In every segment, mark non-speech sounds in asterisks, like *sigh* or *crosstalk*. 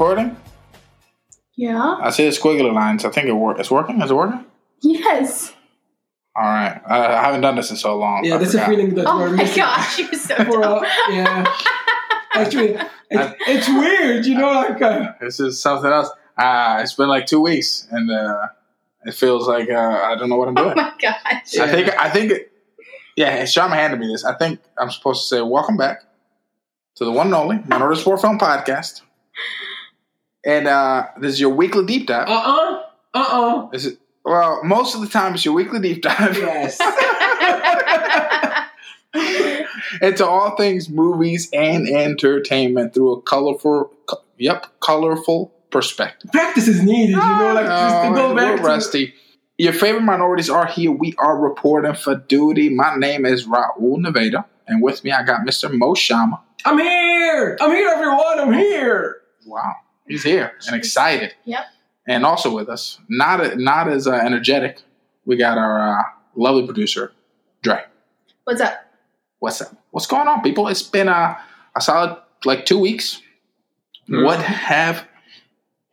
live? Are we recording? Yeah. I see the squiggly lines. I think it wor- it's working. Is it working? Yes. All right. I, I haven't done this in so long. Yeah, I that's a forgot. feeling that Oh we're my missing. gosh, you're so *laughs* For, uh, yeah. Actually, it's, it's weird, you know, like uh, This is something else. Uh, it's been like two weeks, and uh, it feels like uh, I don't know what I'm doing. Oh my gosh. I think I think it, yeah, Shama handed me this. I think I'm supposed to say welcome back to the one and only Minorities Report Film Podcast. And uh, this is your weekly deep dive. uh-uh, uh-uh. This is well, most of the time it's your weekly deep dive Yes. *laughs* into all things movies and entertainment through a colorful, co- yep, colorful perspective. Practice is needed, you know, like just to Oh, go we're back to rusty. Your favorite minorities are here. We are reporting for duty. My name is Raul Nevada, and with me I got Mr. Mo Shama. I'm here! I'm here, everyone! I'm here! Wow, he's here and excited. Yep. And also with us, not not as uh, energetic, we got our uh, lovely producer, Dre. What's up? What's up? What's going on, people? It's been uh, a solid like two weeks. Mhm. What have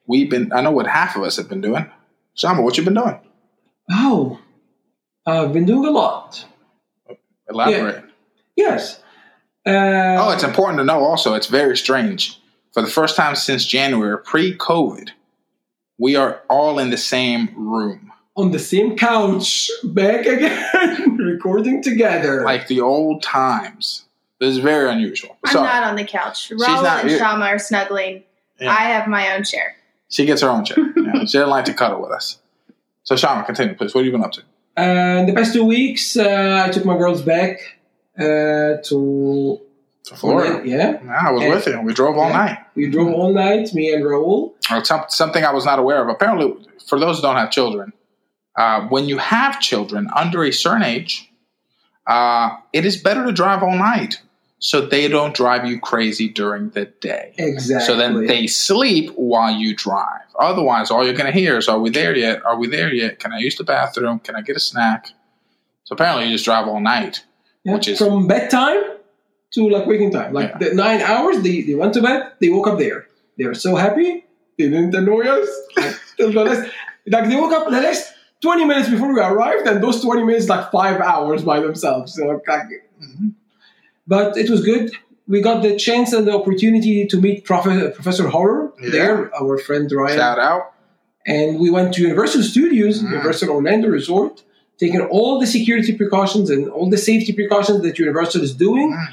we been? I know what half of us have been doing. Shama, what you been doing? Oh, I've been doing a lot. Elaborate. Yes. Uh, Oh, it's important to know also, it's very strange. For the first time since January, pre COVID, we are all in the same room. on the same couch, back again, *laughs* recording together. Like the old times. This is very unusual. I'm So not on the couch. Raul not- and you- Shama are snuggling. Yeah. I have my own chair. she gets her own chair. *laughs* Yeah, she doesn't like to cuddle with us. So Shama, continue, please. What have you been up to? Uh, in the past two weeks, uh, I took my girls back uh, to To Florida. Yeah, Yeah, I was And- with him. We drove all Yeah. night. we drove all night, me and Raul. Some, something I was not aware of. Apparently, for those who don't have children, uh, when you have children under a certain age, uh, it is better to drive all night so they don't drive you crazy during the day. Exactly. So then they sleep while you drive. Otherwise, all you're going to hear is, Are we there yet? Are we there yet? Can I use the bathroom? Can I get a snack? So apparently, you just drive all night. Yeah, which is- from bedtime to like waking time. Like Yeah. the nine hours, they, they went to bed, they woke up there. They were so happy, they didn't annoy us. Like, till the last- like they woke up the last 20 minutes before we arrived, and those 20 minutes like five hours by themselves. So like, but it was good. We got the chance and the opportunity to meet Prof- Professor Horror Yeah. there, our friend Ryan Shout out. and we went to Universal Studios, Mhm. Universal Orlando Resort, taking all the security precautions and all the safety precautions that Universal is doing. Mm.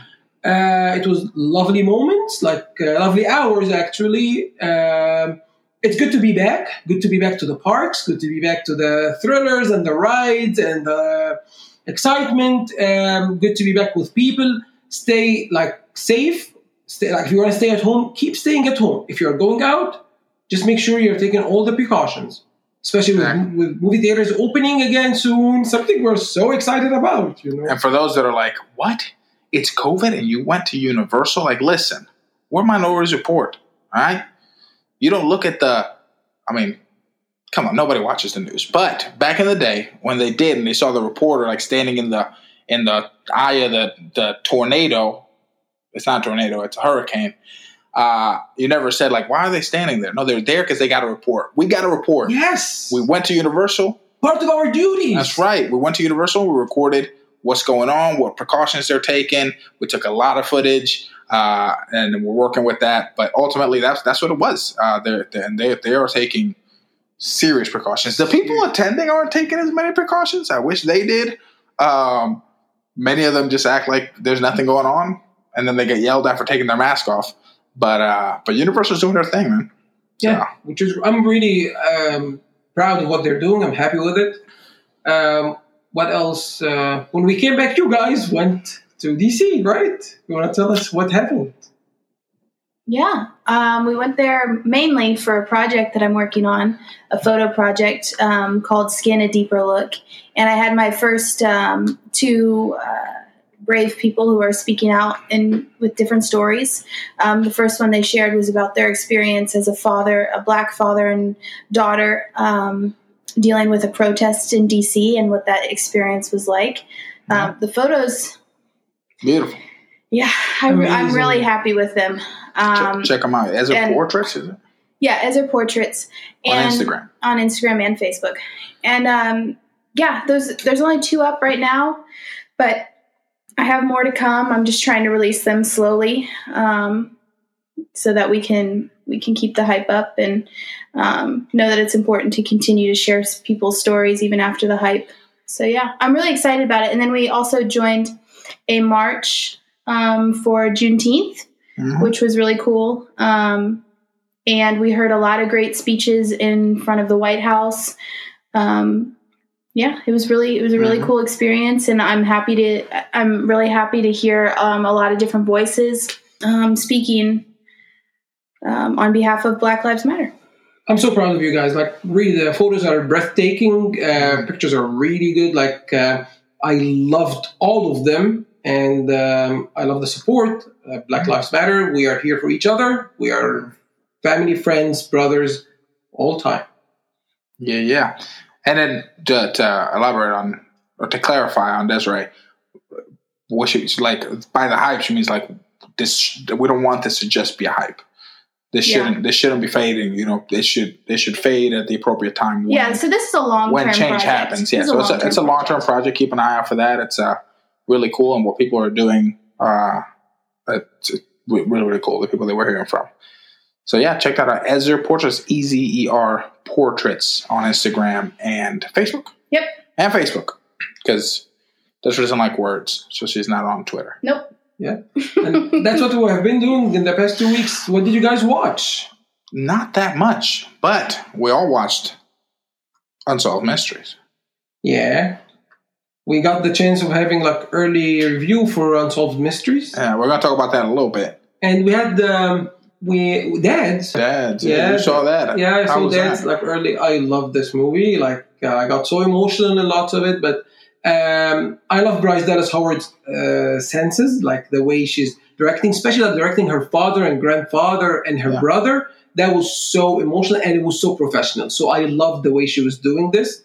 Uh, it was lovely moments, like uh, lovely hours actually. Um, it's good to be back. Good to be back to the parks. Good to be back to the thrillers and the rides and the excitement. Um, good to be back with people. Stay like safe. Stay like if you want to stay at home, keep staying at home. If you're going out, just make sure you're taking all the precautions, especially with, with movie theaters opening again soon. Something we're so excited about, you know. And for those that are like, What? It's COVID and you went to Universal? Like, listen, we're Minorities Report. All right? You don't look at the, I mean, come on, nobody watches the news. But back in the day, when they did and they saw the reporter like standing in the in the eye of the, the tornado, it's not a tornado, it's a hurricane. Uh, you never said like, why are they standing there? No, they're there because they got a report. We got a report. Yes, We went to Universal. part of our duties. That's right. We went to Universal. We recorded what's going on, what precautions they're taking. We took a lot of footage, uh, and we're working with that. But ultimately, that's that's what it was. Uh, they're, they're and they they are taking serious precautions. The people attending aren't taking as many precautions. I wish they did. Um, many of them just act like there's nothing going on, and then they get yelled at for taking their mask off. But uh, but Universal's doing their thing, man. Yeah, which is I'm really um, proud of what they're doing. I'm happy with it. Um, what else? Uh, when we came back, you guys went to DC, right? You want to tell us what happened? Yeah. Um, we went there mainly for a project that I'm working on, a photo project um, called Skin a Deeper Look. And I had my first um, two uh, brave people who are speaking out in, with different stories. Um, the first one they shared was about their experience as a father, a black father and daughter, um, dealing with a protest in DC and what that experience was like. Um, the photos Beautiful. Yeah, I, am Amazing. really happy with them. Um, check, check them out. Ezer and- Portraits is it? Yeah, Ezer Portraits on Instagram. on Instagram and Facebook. And um, yeah, those there's only two up right now, but I have more to come. I'm just trying to release them slowly, um, so that we can we can keep the hype up and um, know that it's important to continue to share people's stories even after the hype. So yeah, I'm really excited about it. And then we also joined a march um, for Juneteenth Mhm. which was really cool. Um, and we heard a lot of great speeches in front of the White House. Um, yeah, it was really it was a really Mhm. cool experience, and I'm happy to I'm really happy to hear um, a lot of different voices um, speaking um, on behalf of Black Lives Matter. I'm so proud of you guys. Like, really, the photos are breathtaking. Uh, pictures are really good. Like, uh, I loved all of them, and um, I love the support. Uh, Black Lives Matter. We are here for each other. We are family, friends, brothers, all time. Yeah, yeah. And then to, to elaborate on or to clarify on Desiree, what she like by the hype, she means like this. We don't want this to just be a hype. This Yeah. shouldn't. This shouldn't be fading. You know, this should. This should fade at the appropriate time. when- Yeah, so this is a long when change project. happens. Yeah, This so it's a, it's a long term project. Keep an eye out for that. It's uh, really cool, and what people are doing, uh, it's really really cool. The people that we're hearing from. So yeah, check that out. Ezer Portraits, E Z E R Portraits on Instagram and Facebook. Yep. And Facebook, because Desiree doesn't like words, so she's not on Twitter. Nope. And that's what we have been doing in the past two weeks. What did you guys watch? Not that much, but we all watched Unsolved Mysteries. Yeah. We got the chance of having like early review for Unsolved Mysteries. Yeah, we're gonna talk about that a little bit. And we had um, we dads. Dads, yeah, Yeah, you saw that. Yeah, I How saw was that like early. I love this movie. Like uh, I got so emotional in lots of it, but um, I love Bryce Dallas Howard's uh, senses, like the way she's directing, especially directing her father and grandfather and her Yeah. brother. That was so emotional and it was so professional. So I loved the way she was doing this.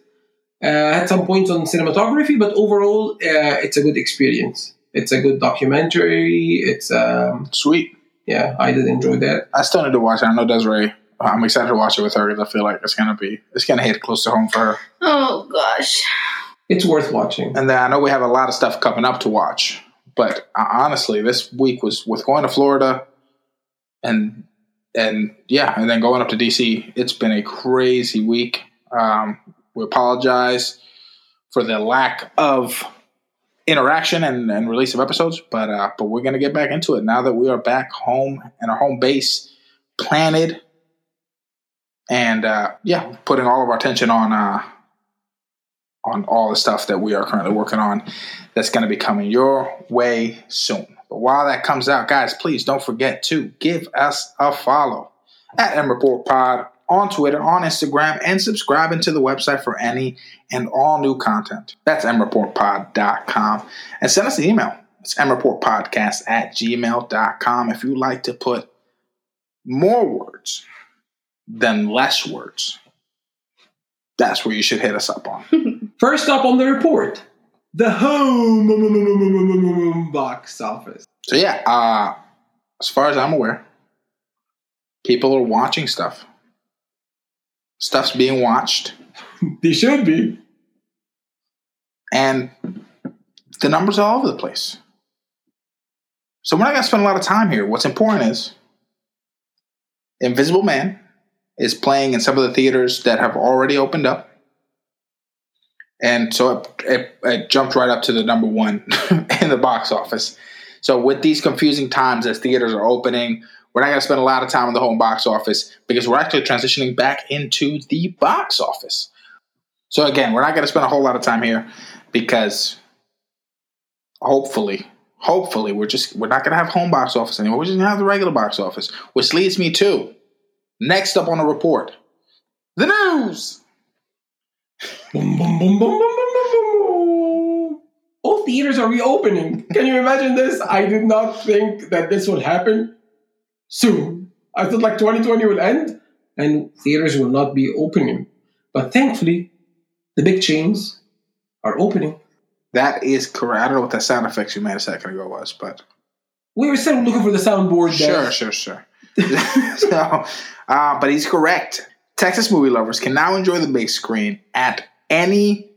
Uh, I had some points on cinematography, but overall, uh, it's a good experience. It's a good documentary. It's um, Sweet. yeah, I did enjoy that. I still need to watch it. I know Desiree. I'm excited to watch it with her because I feel like it's gonna be it's gonna hit close to home for her. Oh gosh. It's worth watching. And then I know we have a lot of stuff coming up to watch. But uh, honestly, this week was with going to Florida, and and yeah, and then going up to DC. It's been a crazy week. Um, we apologize for the lack of interaction and, and release of episodes, but uh, but we're gonna get back into it now that we are back home and our home base planted, and uh, yeah, putting all of our attention on uh, on all the stuff that we are currently working on that's going to be coming your way soon. But while that comes out, guys, please don't forget to give us a follow at M Report Pod on Twitter, on Instagram, and subscribing to the website for any and all new content. That's mreportpod.com. And send us an email. It's mreportpodcast at gmail.com if you'd like to put more words than less words. That's where you should hit us up on. *laughs* First up on the report, the home box office. So yeah, uh, as far as I'm aware, people are watching stuff. Stuff's being watched, *laughs* They should be. and the numbers are all over the place. So we're not gonna spend a lot of time here. What's important is Invisible Man is playing in some of the theaters that have already opened up. And so it, it, it jumped right up to the number one *laughs* in the box office. So with these confusing times as theaters are opening, we're not going to spend a lot of time in the home box office because we're actually transitioning back into the box office. So again, we're not going to spend a whole lot of time here because hopefully, hopefully we're just we're not going to have home box office anymore. We're just going to have the regular box office, which leads me to next up on the report, the news. Boom, boom, boom, boom, boom, boom, boom, boom. All theaters are reopening. Can you imagine this? I did not think that this would happen soon. I thought like 2020 will end and theaters will not be opening. But thankfully, the big chains are opening. That is correct. I don't know what that sound effects you made a second ago was, but We were still looking for the soundboard. Sure, sure, sure. *laughs* so, uh, but he's correct. Texas movie lovers can now enjoy the big screen at any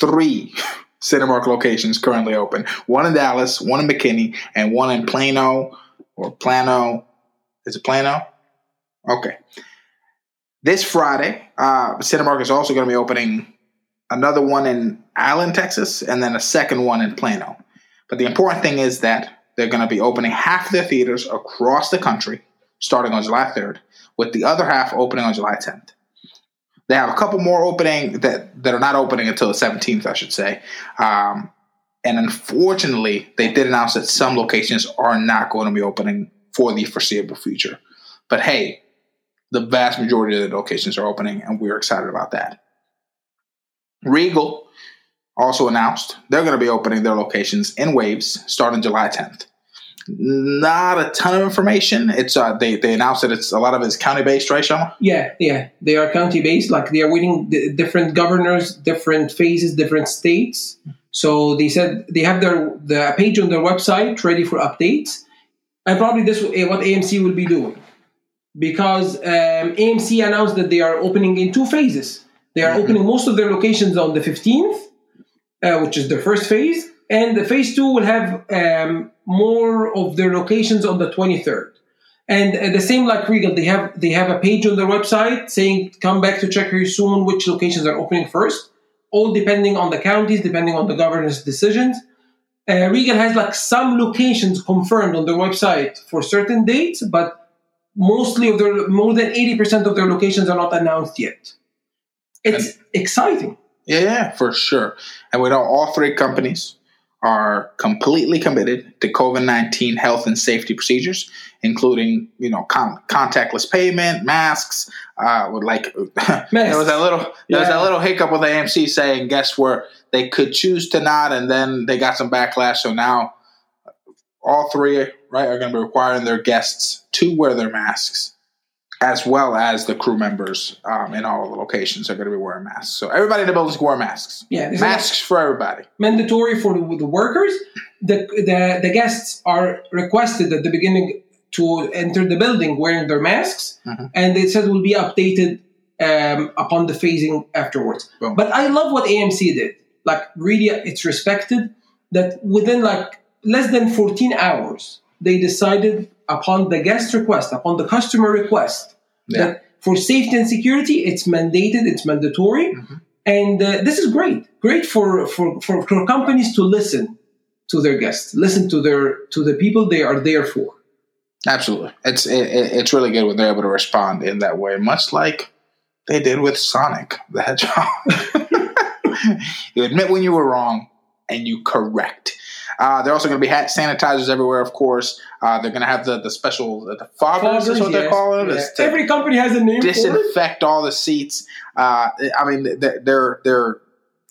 three *laughs* Cinemark locations currently open. One in Dallas, one in McKinney, and one in Plano or Plano. Is it Plano? Okay. This Friday, uh, Cinemark is also going to be opening another one in Allen, Texas, and then a second one in Plano. But the important thing is that they're going to be opening half their theaters across the country starting on July 3rd, with the other half opening on July 10th. They have a couple more opening that, that are not opening until the 17th, I should say. Um, and unfortunately, they did announce that some locations are not going to be opening for the foreseeable future. But hey, the vast majority of the locations are opening, and we're excited about that. Regal also announced they're going to be opening their locations in waves starting July 10th not a ton of information. It's uh, they they announced that it's a lot of it's county based, right, Shama? Yeah, yeah, they are county based. Like they are waiting different governors, different phases, different states. So they said they have their the page on their website ready for updates, and probably this is what AMC will be doing because um, AMC announced that they are opening in two phases. They are mm-hmm. opening most of their locations on the fifteenth, uh, which is the first phase, and the phase two will have um, more of their locations on the 23rd. And the same like Regal, they have they have a page on their website saying come back to check here soon which locations are opening first. All depending on the counties, depending on the governor's decisions. Uh, Regal has like some locations confirmed on their website for certain dates, but mostly of their more than 80% of their locations are not announced yet. It's and, exciting. Yeah, yeah, for sure. And we know all three companies are completely committed to COVID nineteen health and safety procedures, including you know con- contactless payment, masks. Uh, with like *laughs* there was that little there yeah. was that little hiccup with AMC saying guess where they could choose to not, and then they got some backlash. So now all three right are going to be requiring their guests to wear their masks as well as the crew members um, in all the locations are going to be wearing masks. So everybody in the building can wear masks. Yeah, masks for everybody. Mandatory for the, the workers. The, the the guests are requested at the beginning to enter the building wearing their masks, mm-hmm. and it said will be updated um, upon the phasing afterwards. Boom. But I love what AMC did. Like really, it's respected that within like less than 14 hours they decided upon the guest request, upon the customer request, yeah. that for safety and security, it's mandated, it's mandatory. Mm-hmm. And uh, this is great, great for, for, for, for companies to listen to their guests, listen to their to the people they are there for. Absolutely, it's it, it's really good when they're able to respond in that way, much like they did with Sonic the Hedgehog. *laughs* you admit when you were wrong, and you correct. Uh, they're also going to be hand sanitizers everywhere, of course. Uh, they're going to have the, the special the foggers, foggers is what yes. they're calling it. Yeah. Every company has a name. Disinfect all the seats. Uh, I mean, they're they're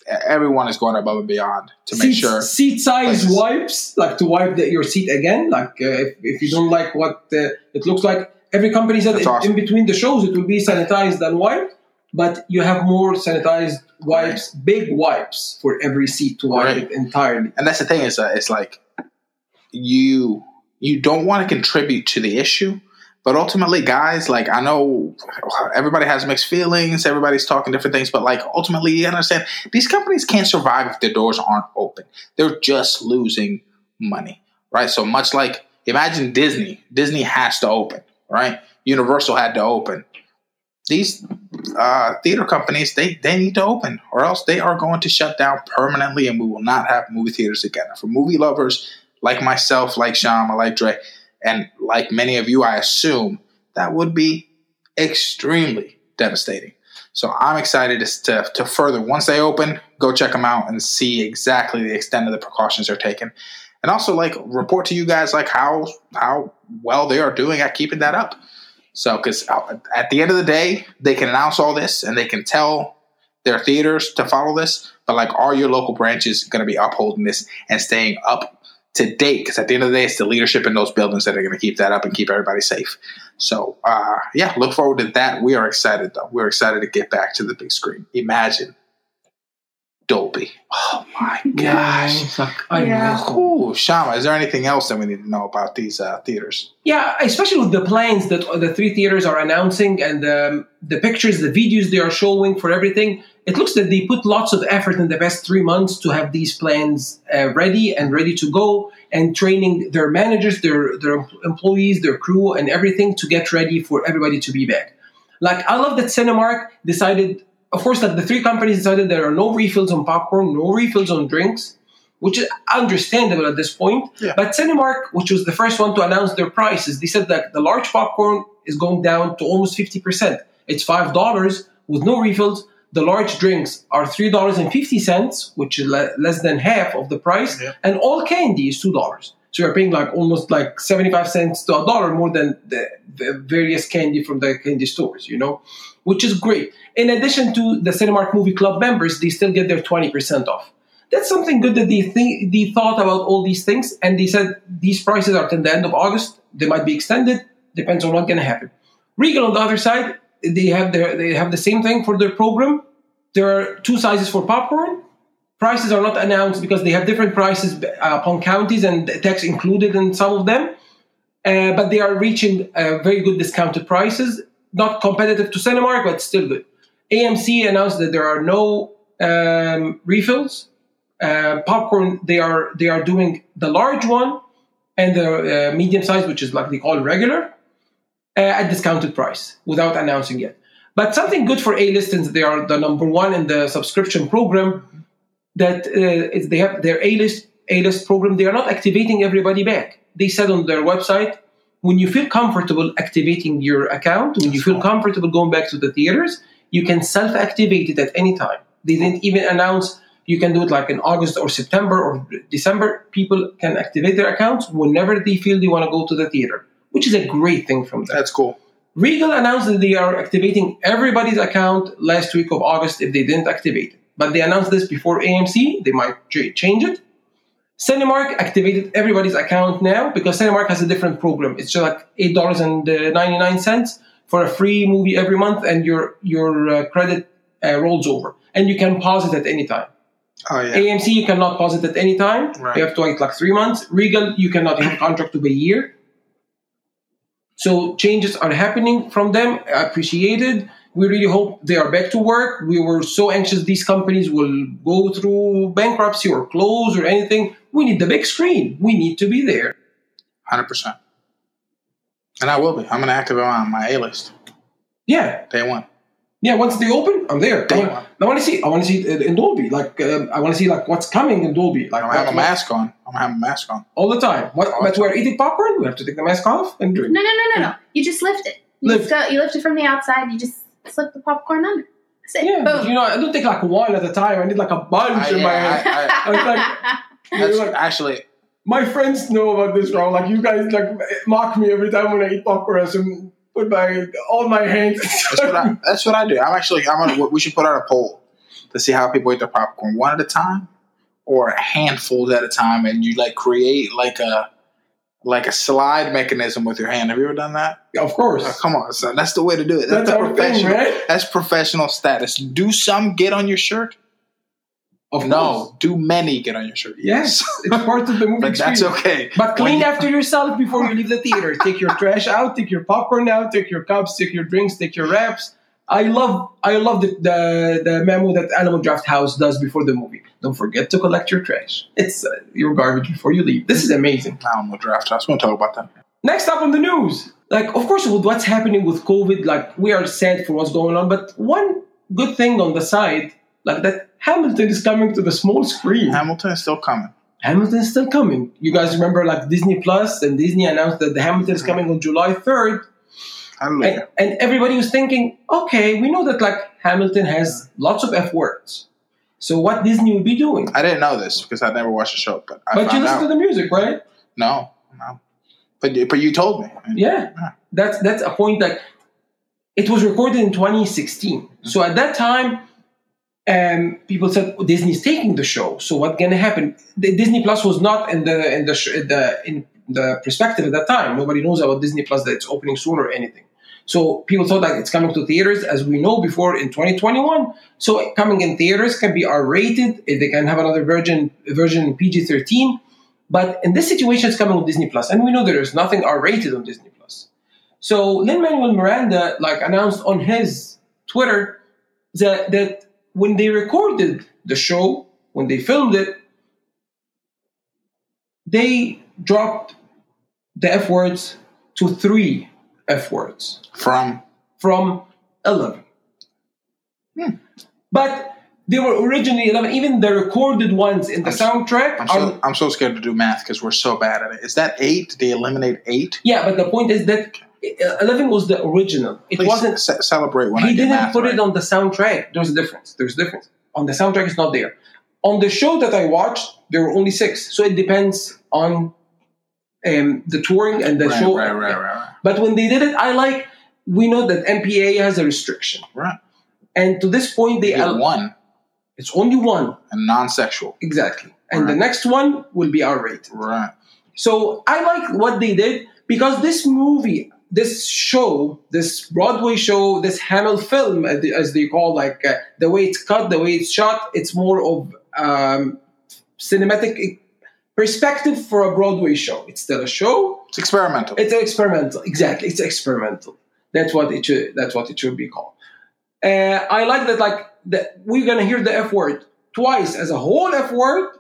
everyone is going above and beyond to make sure seat size places. wipes, like to wipe the, your seat again. Like uh, if, if you don't like what it looks like, every company said awesome. in between the shows it will be sanitized and wiped but you have more sanitized wipes, right. big wipes for every seat to wipe right. it entirely. And that's the thing is, that it's like you you don't want to contribute to the issue, but ultimately, guys, like I know everybody has mixed feelings, everybody's talking different things, but like ultimately, you understand these companies can't survive if their doors aren't open. They're just losing money, right? So much like imagine Disney, Disney has to open, right? Universal had to open these uh, theater companies they they need to open or else they are going to shut down permanently and we will not have movie theaters again. For movie lovers like myself like Shama like Dre and like many of you I assume that would be extremely devastating. So I'm excited to, to, to further once they open go check them out and see exactly the extent of the precautions they're taking. And also like report to you guys like how how well they are doing at keeping that up so, because at the end of the day, they can announce all this and they can tell their theaters to follow this, but like, are your local branches going to be upholding this and staying up to date? Because at the end of the day, it's the leadership in those buildings that are going to keep that up and keep everybody safe. So, uh, yeah, look forward to that. We are excited, though. We're excited to get back to the big screen. Imagine Dolby. Oh my gosh. it's like, I Yeah. know. Ooh, Shama, is there anything else that we need to know about these uh, theaters? Yeah, especially with the plans that the three theaters are announcing and um, the pictures, the videos they are showing for everything. It looks that they put lots of effort in the past three months to have these plans uh, ready and ready to go, and training their managers, their their employees, their crew, and everything to get ready for everybody to be back. Like I love that Cinemark decided, of course, that the three companies decided there are no refills on popcorn, no refills on drinks, which is understandable at this point. Yeah. But Cinemark, which was the first one to announce their prices, they said that the large popcorn is going down to almost 50%. It's $5 with no refills. The large drinks are $3.50, which is le- less than half of the price. Yeah. And all candy is $2. So you're paying like almost like 75 cents to a dollar more than the, the various candy from the candy stores, you know, which is great. In addition to the Cinemark Movie Club members, they still get their 20% off that's something good that they think they thought about all these things and they said these prices are till the end of August. They might be extended, depends on what's gonna happen. Regal on the other side, they have their they have the same thing for their program. There are two sizes for popcorn. Prices are not announced because they have different prices uh, upon counties and tax included in some of them. Uh, but they are reaching uh, very good discounted prices. Not competitive to Cinemark, but still good. AMC announced that there are no um, refills uh, popcorn they are they are doing the large one and the uh, medium size which is like they call regular uh, at discounted price without announcing yet but something good for a-listers they are the number one in the subscription program that uh, they have their a-list a-list program they are not activating everybody back they said on their website when you feel comfortable activating your account when you feel comfortable going back to the theaters you can self-activate it at any time they didn't even announce you can do it like in August or September or December. People can activate their accounts whenever they feel they want to go to the theater, which is a great thing from them. That's cool. Regal announced that they are activating everybody's account last week of August if they didn't activate it. But they announced this before AMC. They might change it. Cinemark activated everybody's account now because Cinemark has a different program. It's just like eight dollars and ninety nine cents for a free movie every month, and your your uh, credit uh, rolls over, and you can pause it at any time. Oh yeah. AMC you cannot pause it at any time. Right. You have to wait like three months. Regal you cannot have a contract to a year. So changes are happening from them. Appreciated. We really hope they are back to work. We were so anxious these companies will go through bankruptcy or close or anything. We need the big screen. We need to be there. Hundred percent. And I will be. I'm gonna activate my my A list Yeah, day one. yeah. Once they open, I'm there. I Day want, one. I want to see. I want to see it in Dolby. Like um, I want to see like what's coming in Dolby. Like I'm gonna have a mask on. I'm gonna have a mask on. all the time. What, All the but we're eating popcorn. We have to take the mask off and drink. No, no, no, no, no. You just lift it. You, Lift. just go, you lift it from the outside. You just slip the popcorn under. That's it. Yeah, Boom. you know, I don't take like one at a time. I need like a bunch I- in my hand. I- I *laughs* was like, *laughs* That's like- actually my friends know about this, bro. Like you guys like mock me every time when I eat popcorn. I should put my all my hands. that's what I that's what I do. I'm actually I'm gonna we should put out a poll to see how people eat their popcorn one at a time or handfuls at a time, and you like create like a like a slide mechanism with your hand. Have you ever done that? of course, Oh, come on, son. That's the way to do it. That's, that's our thing, professional. right? That's professional status. Do some get on your shirt? Of course. No. Do many get on your shirt? Yes, it's part of the movie *laughs* but that's experience. okay. But clean you- after yourself before you leave the theater. Take your trash out, take your popcorn out, take your cups, take your drinks, take your wraps. I love I love the, the, the memo that Alamo Drafthouse does before the movie. Don't forget to collect your trash. It's uh, your garbage before you leave. This is amazing. Know draft house. We'll talk about that. Next up on the news, like of course with what's happening with COVID, like we are sad for what's going on, but one good thing on the side, like that Hamilton is coming to the small screen. Hamilton is still coming. Hamilton is still coming. You guys remember like Disney Plus and Disney announced that the Hamilton is coming on July 3rd. And, and everybody was thinking, okay, we know that like Hamilton has lots of F words. So what Disney would be doing? I didn't know this because I never watched the show, but I But you listen out. to the music, right? no, no. But but you told me. Yeah. Yeah. That's that's a point that it was recorded in 2016. So at that time, um, people said oh, Disney's taking the show. So what's gonna happen? The Disney Plus was not in the in the sh- the in the perspective at that time. Nobody knows about Disney Plus that it's opening soon or anything. So people thought that it's coming to theaters, as we know before in 2021. So coming in theaters can be R-rated. Eh, they can have another version version PG-13. But in this situation, it's coming with Disney Plus, and we know there is nothing R-rated on Disney Plus. So Lin Manuel Miranda like announced on his Twitter that that when they recorded the show, when they filmed it, they dropped the F words to three F words From from 11. Hmm. But they were originally 11. Even the recorded ones in the I'm soundtrack I'm are. so I'm so scared to do math because we're so bad at it. Is that eight? Did they eliminate eight? yeah, but the point is that uh, 11 was the original. It Please wasn't. ce- celebrate when I he get didn't math put right. it on the soundtrack. There's a difference. There's a difference. On the soundtrack, it's not there. On the show that I watched, there were only six. So it depends on um, the touring and the right, show. right, right, right, right, But when they did it, I like. We know that MPA has a restriction, right. and to this point, they al- one it's only one and non-sexual. exactly, and the next one will be R rated. Right. So I like what they did because this movie, this show, this Broadway show, this Hamilfilm, as they- as they call like uh, the way it's cut, the way it's shot, it's more of um, cinematic perspective for a Broadway show. It's still a show. It's experimental. It's experimental. Exactly, it's experimental. That's what it should. That's what it should be called. Uh, I like that. Like that, we're gonna hear the F word twice as a whole F word,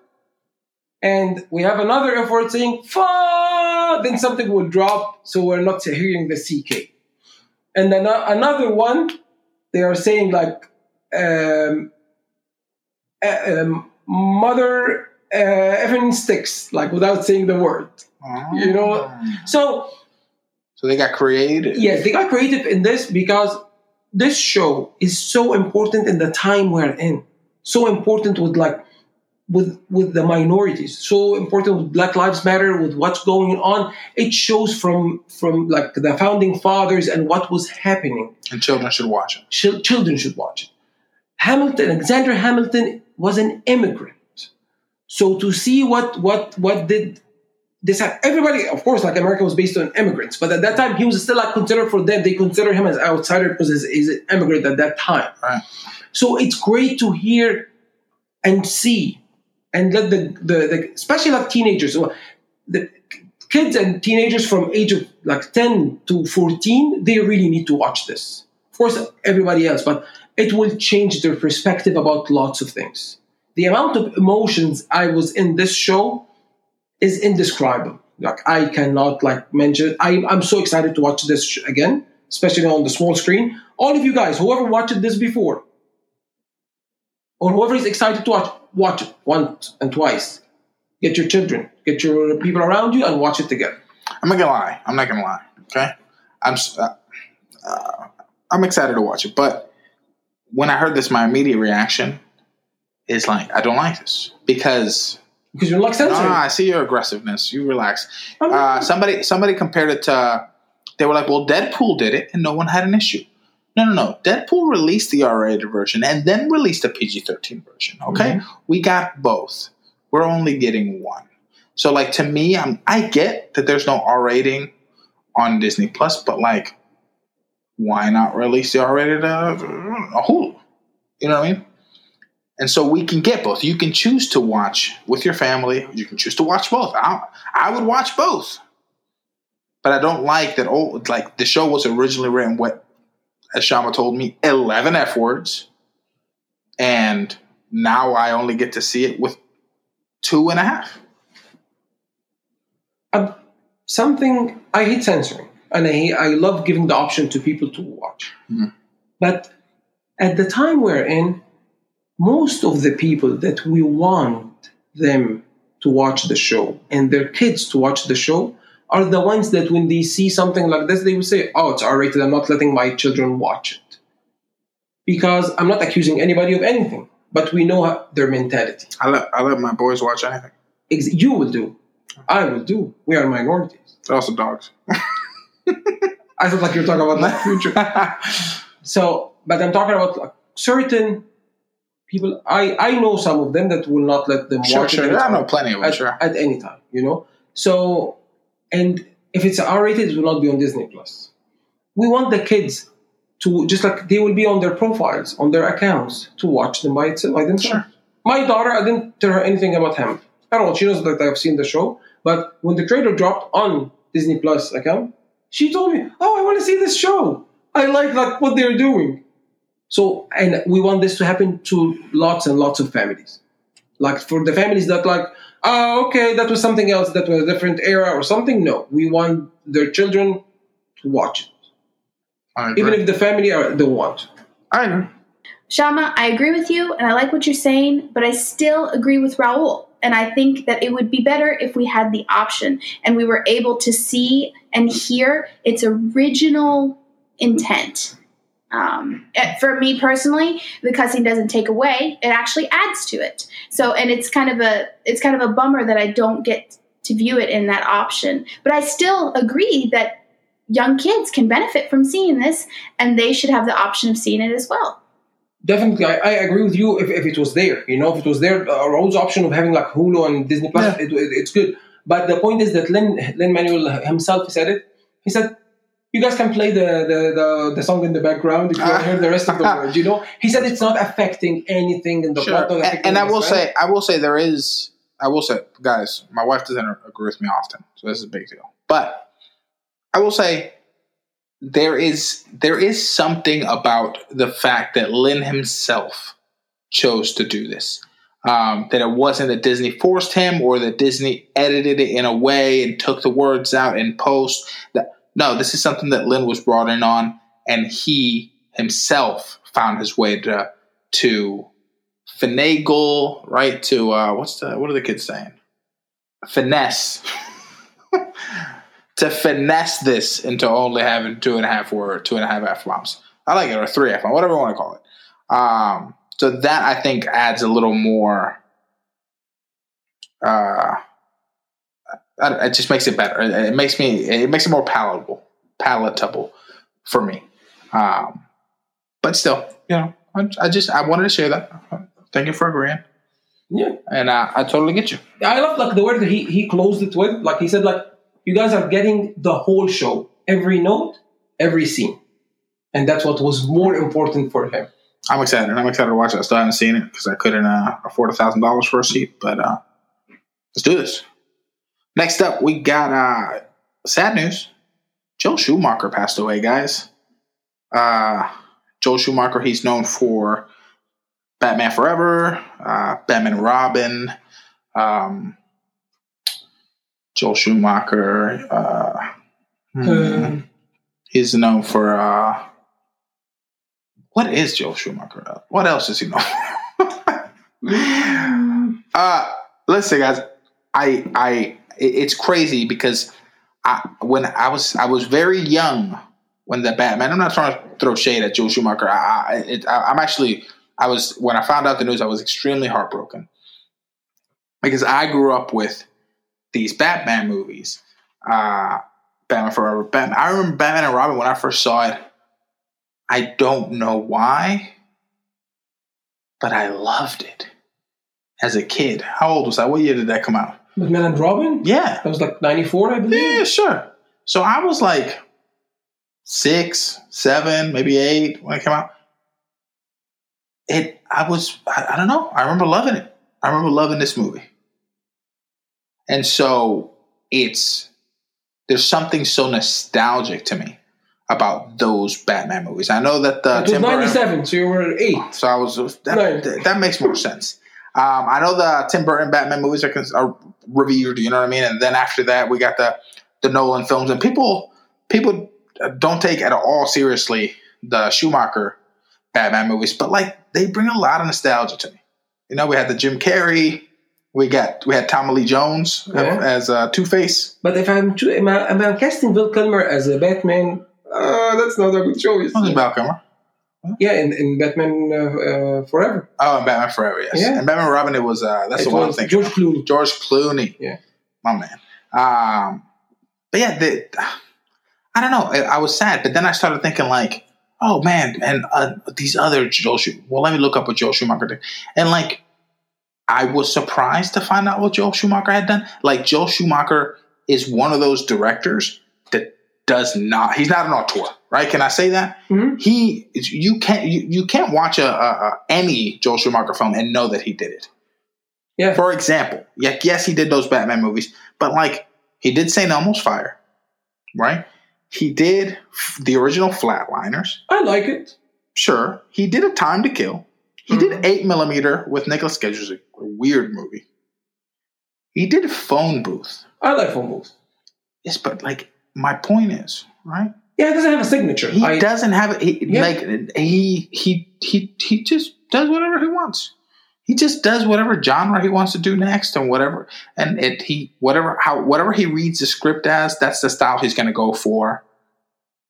and we have another F word saying "fuck." Then something will drop, so we're not hearing the CK. And then uh, another one, they are saying like um, uh, um, mother uh, effing sticks, like without saying the word. you know- So So they got creative. Yes, they got creative in this because this show is so important in the time we're in. So important with like with with the minorities. So important with Black Lives Matter, with what's going on. It shows from from like the founding fathers and what was happening. And children should watch it. Chil- children should watch it. Hamilton, Alexander Hamilton was an immigrant. So to see what what what did this have, everybody of course like America was based on immigrants, but at that time he was still like considered for them, they consider him as outsider because he's, he's an immigrant at that time. Right. So it's great to hear and see and let the, the, the especially like teenagers the kids and teenagers from age of like 10 to 14 they really need to watch this of course everybody else but it will change their perspective about lots of things the amount of emotions i was in this show is indescribable like i cannot like mention I, i'm so excited to watch this again especially on the small screen all of you guys whoever watched this before or whoever is excited to watch watch it once and twice get your children get your people around you and watch it together I'm not gonna lie. I'm not gonna lie. Okay. I'm. Uh, uh, I'm excited to watch it, but when I heard this, my immediate reaction is like, I don't like this because because you're like censoring. no, I see your aggressiveness. You relax. Uh, somebody somebody compared it to they were like, well, Deadpool did it and no one had an issue. No, no, no. Deadpool released the R-rated version and then released a PG-13 version. Okay, we got both. We're only getting one. So, like to me, I'm I get that there's no R rating on Disney Plus, but like, why not release the R-rated uh, Hulu? You know what I mean? And so we can get both. You can choose to watch with your family. You can choose to watch both. I, I would watch both. But I don't like that. Oh, like the show was originally written what, as Shama told me, eleven f words, and now I only get to see it with two and a half. Um, something I hate censoring, and I I love giving the option to people to watch. Mhm. But at the time we're in, most of the people that we want them to watch the show and their kids to watch the show are the ones that when they see something like this, they will say, "Oh, it's R-rated. I'm not letting my children watch it." Because I'm not accusing anybody of anything, but we know their mentality. I let I let my boys watch anything. Ex- You will do. I will do. We are minorities. They're also dogs. *laughs* I thought like you were talking about my *laughs* future. *laughs* So, but I'm talking about like, certain people. I I know some of them that will not let them sure, watch sure. it I know plenty of them. at, Sure. at any time. You know. So, and if it's R-rated, it will not be on Disney Plus. we want the kids to just like they will be on their profiles, on their accounts, to watch them by, itself, by themselves. Sure. My daughter, I didn't tell her anything about him at all. She knows that I've seen the show, but when the trailer dropped on Disney Plus account, she told me, "Oh, I want to see this show. I like like what they're doing." So, and we want this to happen to lots and lots of families. Like for the families that like, oh, okay, that was something else, that was a different era or something. No, we want their children to watch it, even if the family are, don't want. I agree. Shama, I agree with you and I like what you're saying, but I still agree with Raul. And I think that it would be better if we had the option and we were able to see and hear its original intent. Um, eh, for me personally, the cussing doesn't take away; it actually adds to it. So, and it's kind of a it's kind of a bummer that I don't get to view it in that option. But I still agree that young kids can benefit from seeing this, and they should have the option of seeing it as well. Definitely, I, I agree with you. If, if it was there, you know, if it was there, uh, Raul's option of having like Hulu and Disney Plus, Yeah. it, it, it's good. But the point is that Lin Lin Manuel himself said it. He said, "You guys can play the the, the, the song in the background if you want to hear the rest of the *laughs* words." You know, he said it's not affecting anything in the Sure. plot. And, and I will say, I will say there is. I will say, guys, my wife doesn't agree with me often, so this is a big deal. But I will say there is there is something about the fact that Lin himself chose to do this. Um, that it wasn't that Disney forced him or that Disney edited it in a way and took the words out in post. That no, this is something that Lin was brought in on, and he himself found his way to to finagle, right? To uh, what's the what are the kids saying? Finesse. *laughs* to finesse this into only having two and a half word, two and a half f bombs. I like it, or three f whatever you want to call it. Um, so that I think adds a little more. Uh, it just makes it better. It, makes me. It makes it more palatable, palatable for me. Um, but still, you know, I, I just I wanted to share that. Thank you for agreeing, yeah, and uh, I totally get you. I love like the word that he he closed it with. Like he said, like you guys are getting the whole show, every note, every scene, and that's what was more important for him. I'm excited. I'm excited to watch it. I still haven't seen it because I couldn't uh, afford a thousand dollars for a seat. But uh, let's do this. Next up, we got uh, sad news. Joel Schumacher passed away, guys. Uh, Joel Schumacher, he's known for Batman Forever, uh, Batman Robin. Um, Joel Schumacher. Uh, hmm, Um, he's known for. Uh, what is Joel Schumacher? What else is he known for? *laughs* uh, listen, guys. I I it's crazy because I when I was I was very young when the Batman. I'm not trying to throw shade at Joel Schumacher. I, I, it, I I'm actually I was when I found out the news. I was extremely heartbroken because I grew up with these Batman movies. Uh, Batman Forever. Batman. I remember Batman and Robin when I first saw it. I don't know why, but I loved it as a kid. How old was I? What year did that come out? Batman and Robin. Yeah. That was like '94, I believe. Yeah, sure. So I was like six, seven, maybe eight when it came out. It, I was, I, I don't know. I remember loving it. I remember loving this movie. And so it's, there's something so nostalgic to me about those Batman movies. I know that the it was Tim Burton- '97, so you were eight. so I was that, that, that makes more sense. Um, I know the Tim Burton Batman movies are, cons- are revered, you know what I mean, and then after that we got the the Nolan films, and people people don't take at all seriously the Schumacher Batman movies, but like they bring a lot of nostalgia to me. You know, we had the Jim Carrey, we got we had Tommy Lee Jones Yeah. as uh, Two Face. But if I'm if I'm, casting Val Kilmer as a Batman, uh, that's not a good choice. Val Kilmer? Yeah, in, in Batman uh, uh, Forever. Oh, and Batman Forever, yes. Yeah. And Batman Robin, it was uh, that's It the one I'm thinking. George Clooney. George Clooney. Yeah. My man. Um, but yeah, the, I don't know. I, I was sad, but then I started thinking like, oh man, and uh, these other Joel Schumacher. Well, let me look up what Joel Schumacher did. And like, I was surprised to find out what Joel Schumacher had done. Like, Joel Schumacher is one of those directors that does not. He's not an auteur, right? Can I say that? Mhm. He, you can't, you, you can't watch a, a, a any Joel Schumacher film and know that he did it. Yeah. For example, yeah, yes, he did those Batman movies, but like he did St. Elmo's Fire, right? He did the original Flatliners. I like it. Sure, he did A Time to Kill. He Mhm. did Eight Millimeter with Nicolas Cage, which is a weird movie. He did Phone Booth. I like phone booth Yes, but like my point is, right? Yeah, it doesn't have a signature. He I, doesn't have it. He, Yeah. Like he he he he just does whatever he wants. He just does whatever genre he wants to do next, and whatever and it he whatever how whatever he reads the script as that's the style he's going to go for.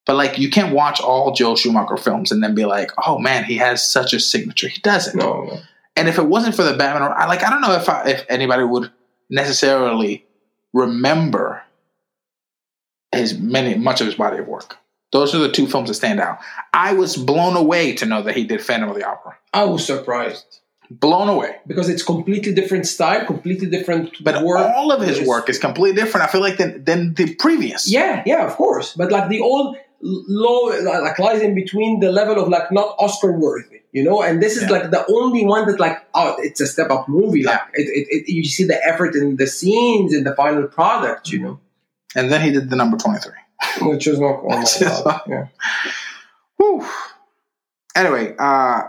But like you can't watch all Joe Schumacher films and then be like, oh man, he has such a signature. He doesn't. no, no. And if it wasn't for the Batman, I like I don't know if I, if anybody would necessarily remember his many much of his body of work. Those are the two films that stand out. I was blown away to know that he did Phantom of the Opera. I was surprised Blown away. because it's completely different style, completely different But work. all of his work is completely different. I feel like than than the previous. Yeah, yeah, of course. But like the old low, like lies in between the level of like not Oscar worthy, you know. And this is Yeah. like the only one that like oh, it's a step up movie. Like it, it, it, you see the effort in the scenes in the final product, you mm-hmm. know, And then he did the number twenty three. which is not. Oh is God. Yeah. Whew. Anyway, uh,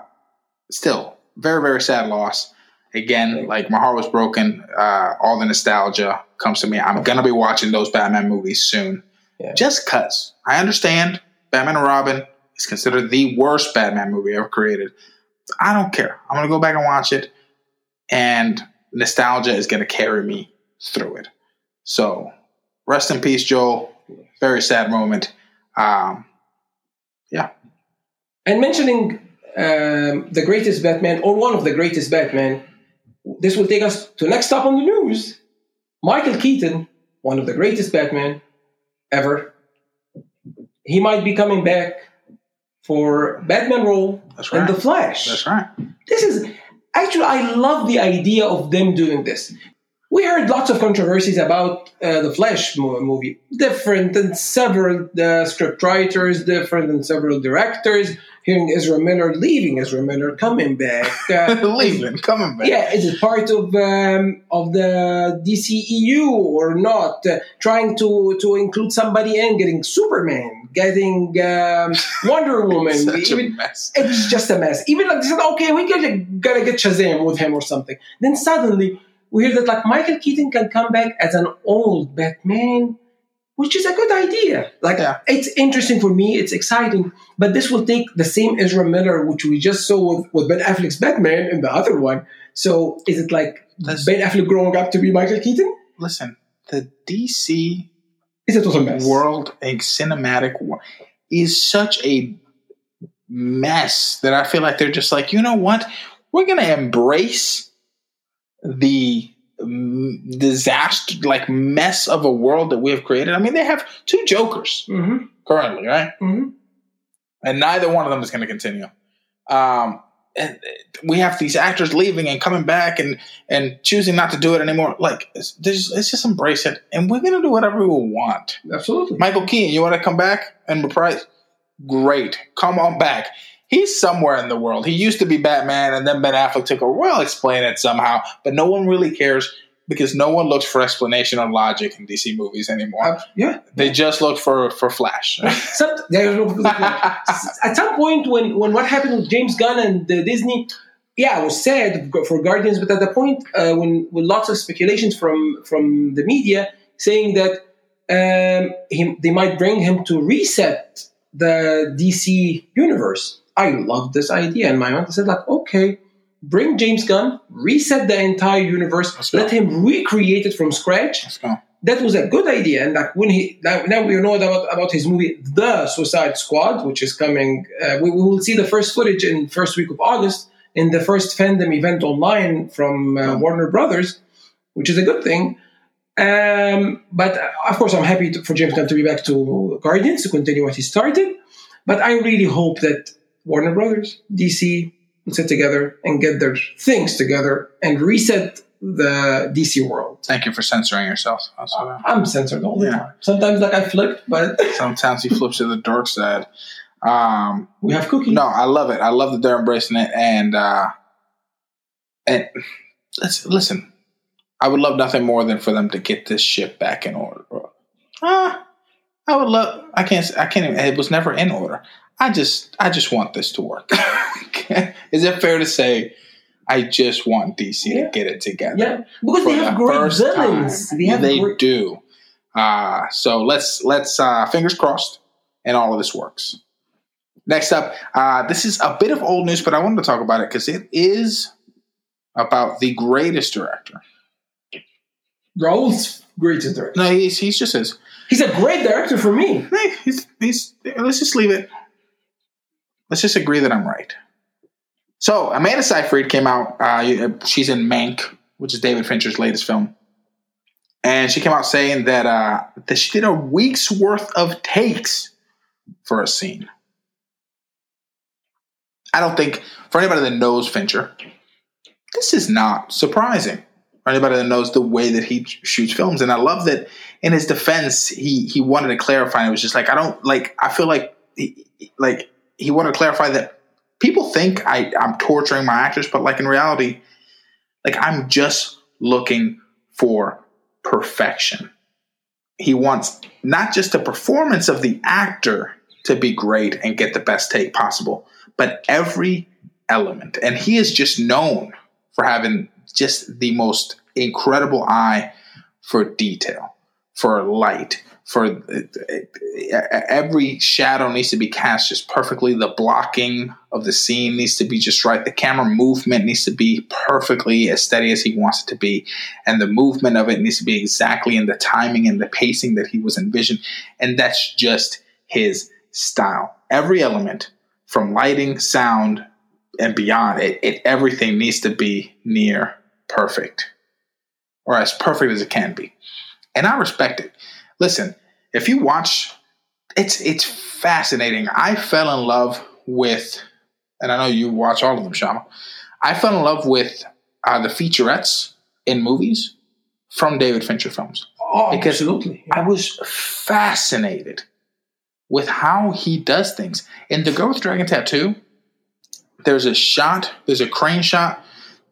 still very very sad loss. Again, like my heart was broken. Uh, all the nostalgia comes to me. I'm gonna be watching those Batman movies soon. Yeah. Just cause I understand Batman and Robin is considered the worst Batman movie ever created. I don't care. I'm gonna go back and watch it, and nostalgia is gonna carry me through it. So, rest in peace, Joel. Very sad moment. Um, yeah. And mentioning um, the greatest Batman or one of the greatest Batman, this will take us to next stop on the news. Michael Keaton, one of the greatest Batman ever, he might be coming back for Batman role That's in. The Flash. That's right. This is actually I love the idea of them doing this. We heard lots of controversies about uh, the Flash movie, different than several uh, script writers, different than several directors. Hearing Ezra Miller leaving, Ezra Miller coming back. Uh, *laughs* Leaving, coming back. yeah, is it part of um, of the DCEU or not? Uh, trying to to include somebody in, getting Superman, getting um, *laughs* Wonder Woman, Such a even mess. it's just a mess. Even like they said, okay, we gotta, gotta get Shazam with him or something. Then suddenly we hear that like Michael Keaton can come back as an old Batman, which is a good idea. Like Yeah. it's interesting for me, it's exciting. But this will take the same Ezra Miller, which we just saw with, with Ben Affleck's Batman in the other one. So is it like That's- Ben Affleck growing up to be Michael Keaton? Listen, the DC Is a mess? world and cinematic war is such a mess that I feel like they're just like, you know what? We're going to embrace the disaster, like mess of a world that we have created. I mean, they have two Jokers Mm-hmm. currently, right? Mm-hmm. and neither one of them is going to continue. Um, and we have these actors leaving and coming back and and choosing not to do it anymore. Like, it's, let's just embrace it, and we're going to do whatever we want. Absolutely. Michael Keaton, you want to come back and reprise? Great, come on back. He's somewhere in the world. He used to be Batman, and then Ben Affleck took over. We'll explain it somehow, but no one really cares because no one looks for explanation or logic in DC movies anymore. Uh, yeah. They just look for for Flash. *laughs* Some, at some point when, when what happened with James Gunn and uh, Disney, yeah, it was sad for Guardians, but at the point uh, when with lots of speculations from from the media saying that um, he, they might bring him to reset the DC universe. I love this idea And my aunt said like, okay, bring James Gunn, reset the entire universe, Let's go. him recreate it from scratch that was a good idea. And like when he now, now we know about about his movie The Suicide Squad, which is coming. Uh, we, we will see the first footage in first week of August in the first fandom event online from uh, Oh. Warner Brothers, which is a good thing. Um, but uh, of course, I'm happy to, for James Gunn to be back to Guardians to continue what he started. But I really hope that Warner Brothers, DC, sit together and get their things together and reset the DC world. Thank you for censoring yourself. What I- I'm censored all the Yeah. time. Sometimes like I flip, but *laughs* Sometimes he flips to the dark side. Um, we have cookies. no, I love it. I love that they're embracing it, and uh, and listen, listen. I would love nothing more than for them to get this ship back in order. Ah, I would love. I can't. I can't. Even, it was never in order. I just. I just want this to work. *laughs* Is it fair to say? I just want DC Yeah. to get it together. Yeah, because they have the great villains. time. They have they great. do. Uh, so let's let's uh, fingers crossed, and all of this works. Next up, uh, this is a bit of old news, but I wanted to talk about it because it is about the greatest director. Raul's greatest director. No, he's he's just his. He's a great director for me. Hey, he's he's. Let's just leave it. Let's just agree that I'm right. So Amanda Seyfried came out. Uh, she's in Mank, which is David Fincher's latest film, and she came out saying that uh, that she did a week's worth of takes for a scene. I don't think for anybody that knows Fincher, this is not surprising. For anybody that knows the way that he shoots films, and I love that in his defense, he he wanted to clarify. It was just like I don't like. I feel like like he wanted to clarify that people think I I'm torturing my actors, but like in reality, like I'm just looking for perfection. He wants not just the performance of the actor to be great and get the best take possible, but every element. And he is just known for having just the most incredible eye for detail, for light, for uh, uh, uh, every shadow needs to be cast just perfectly. The blocking of the scene needs to be just right. The camera movement needs to be perfectly as steady as he wants it to be. And the movement of it needs to be exactly in the timing and the pacing that he was envisioned. And that's just his style. Every element from lighting, sound, and beyond it, it everything needs to be near perfect or as perfect as it can be. And I respect it. Listen, if you watch, it's it's fascinating. I fell in love with, and I know you watch all of them, Shama. I fell in love with uh, the featurettes in movies from David Fincher films. Oh, Because absolutely. I was fascinated with how he does things. In The Girl with Dragon Tattoo, there's a shot, there's a crane shot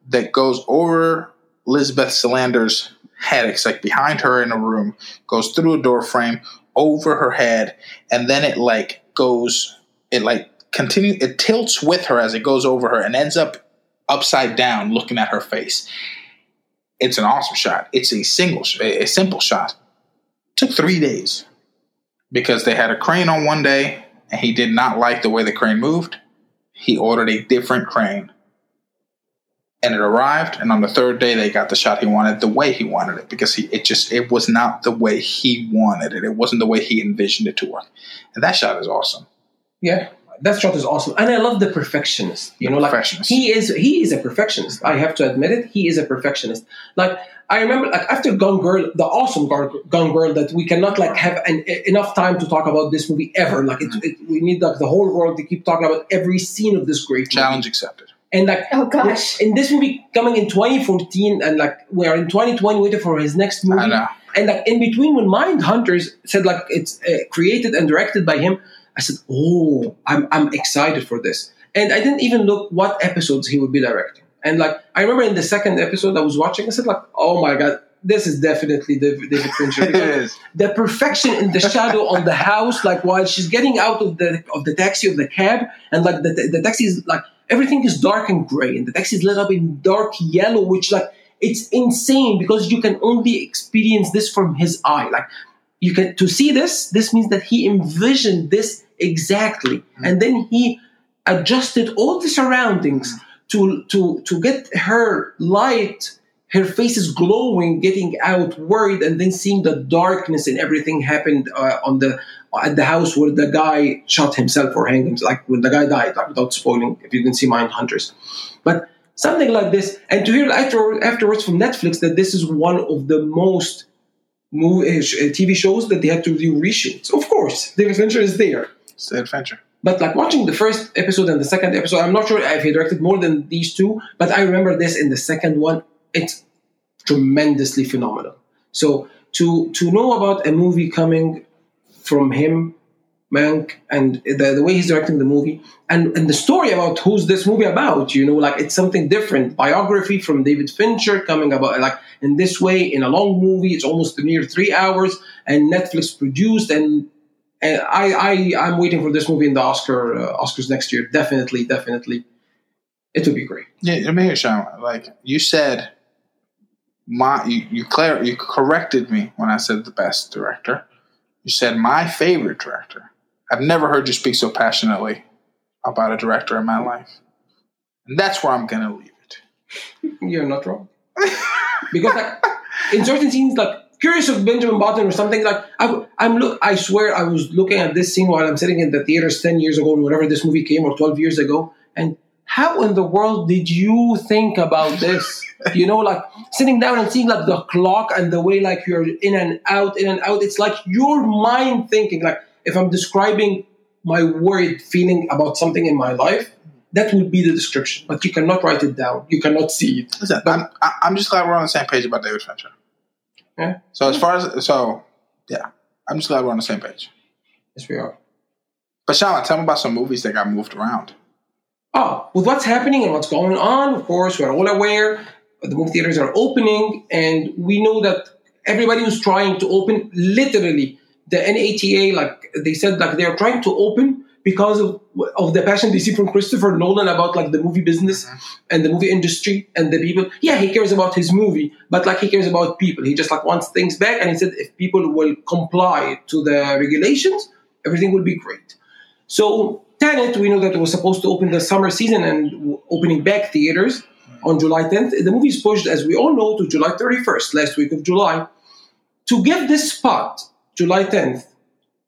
that goes over Elizabeth Salander's head. It's like behind her in a room, goes through a door frame, over her head, and then it like goes, it like continue, it tilts with her as it goes over her and ends up upside down looking at her face. It's an awesome shot. It's a single, a simple shot. took three days because they had a crane on one day and he did not like the way the crane moved. He ordered a different crane and it arrived and on the third day they got the shot he wanted the way he wanted it because he it just it was not the way he wanted it it wasn't the way he envisioned it to work and that shot is awesome Yeah, that shot is awesome, and I love the perfectionist. You know, like he is. He is a perfectionist. I have to admit it. He is a perfectionist. Like I remember, like after Gone Girl, the awesome Gone Girl, that we cannot like have an, enough time to talk about this movie ever. Like it, mm-hmm. it, we need like the whole world to keep talking about every scene of this great movie. challenge accepted And like Oh gosh. in this movie coming in 2014, and like we are in 2020 waiting for his next movie. i know And like in between, when Mind Hunters said like it's uh, created and directed by him, I said, "Oh, I'm I'm excited for this." And I didn't even look what episodes he would be directing. And like I remember in the second episode I was watching, I said like, "Oh my god, this is definitely David, David Fincher." *laughs* it Because is the perfection in the shadow on the house, like while she's getting out of the of the taxi of the cab, and like the the taxi is like everything is dark and gray, and the text is lit up in dark yellow, which like it's insane because you can only experience this from his eye. Like you can to see this, this means that he envisioned this exactly, and then he adjusted all the surroundings to to to get her light her face is glowing, getting out, worried, and then seeing the darkness and everything happened uh, on the at the house where the guy shot himself or hanged himself, like when the guy died, like without spoiling, if you didn't see Mind Hunters. But something like this, and to hear after, afterwards from Netflix that this is one of the most movie, uh, TV shows that they had to do reshoots. Of course, the adventure is there. it's the adventure But like watching the first episode and the second episode, I'm not sure if he directed more than these two, but I remember this in the second one. It's tremendously phenomenal. So to to know about a movie coming from him, Mank, and the, the way he's directing the movie, and and the story about who's this movie about, you know, like it's something different. Biography from David Fincher coming about like in this way in a long movie. It's almost near three hours, and Netflix produced and. And I, I, I'm waiting for this movie in the Oscar uh, Oscars next year. Definitely, definitely, it would be great. Yeah, let me hear, Sean. Like you said, my you you, clar- you corrected me when I said the best director. You said my favorite director. I've never heard you speak so passionately about a director in my life, and that's where I'm gonna leave it. *laughs* You're not wrong. because like in certain scenes, like Curious of Benjamin Button or something like I, I'm look. I swear I was looking at this scene while I'm sitting in the theaters ten years ago, whenever this movie came, or twelve years ago, and how in the world did you think about this? *laughs* you know, like sitting down and seeing like the clock and the way like you're in and out, in and out. It's like your mind thinking. Like if I'm describing my worried feeling about something in my life, that would be the description. But you cannot write it down. You cannot see it. Listen, I'm, I- I'm just glad we're on the same page about David Fincher. Yeah. So as far as so, yeah, I'm just glad we're on the same page. Yes, we are. But Shaman, tell me about some movies that got moved around. Oh, with what's happening and what's going on, of course, we're all aware. The movie theaters are opening, and we know that everybody who's trying to open, literally, the NATO, like they said, like they are trying to open because of, of the passion they see from Christopher Nolan about like the movie business mm-hmm. and the movie industry and the people. Yeah, he cares about his movie, but like he cares about people. He just like wants things back, and he said if people will comply to the regulations, everything will be great. So Tenet, we know that it was supposed to open the summer season and opening back theaters on July 10th. The movie is pushed, as we all know, to July 31st, last week of July. To give this spot, July 10th,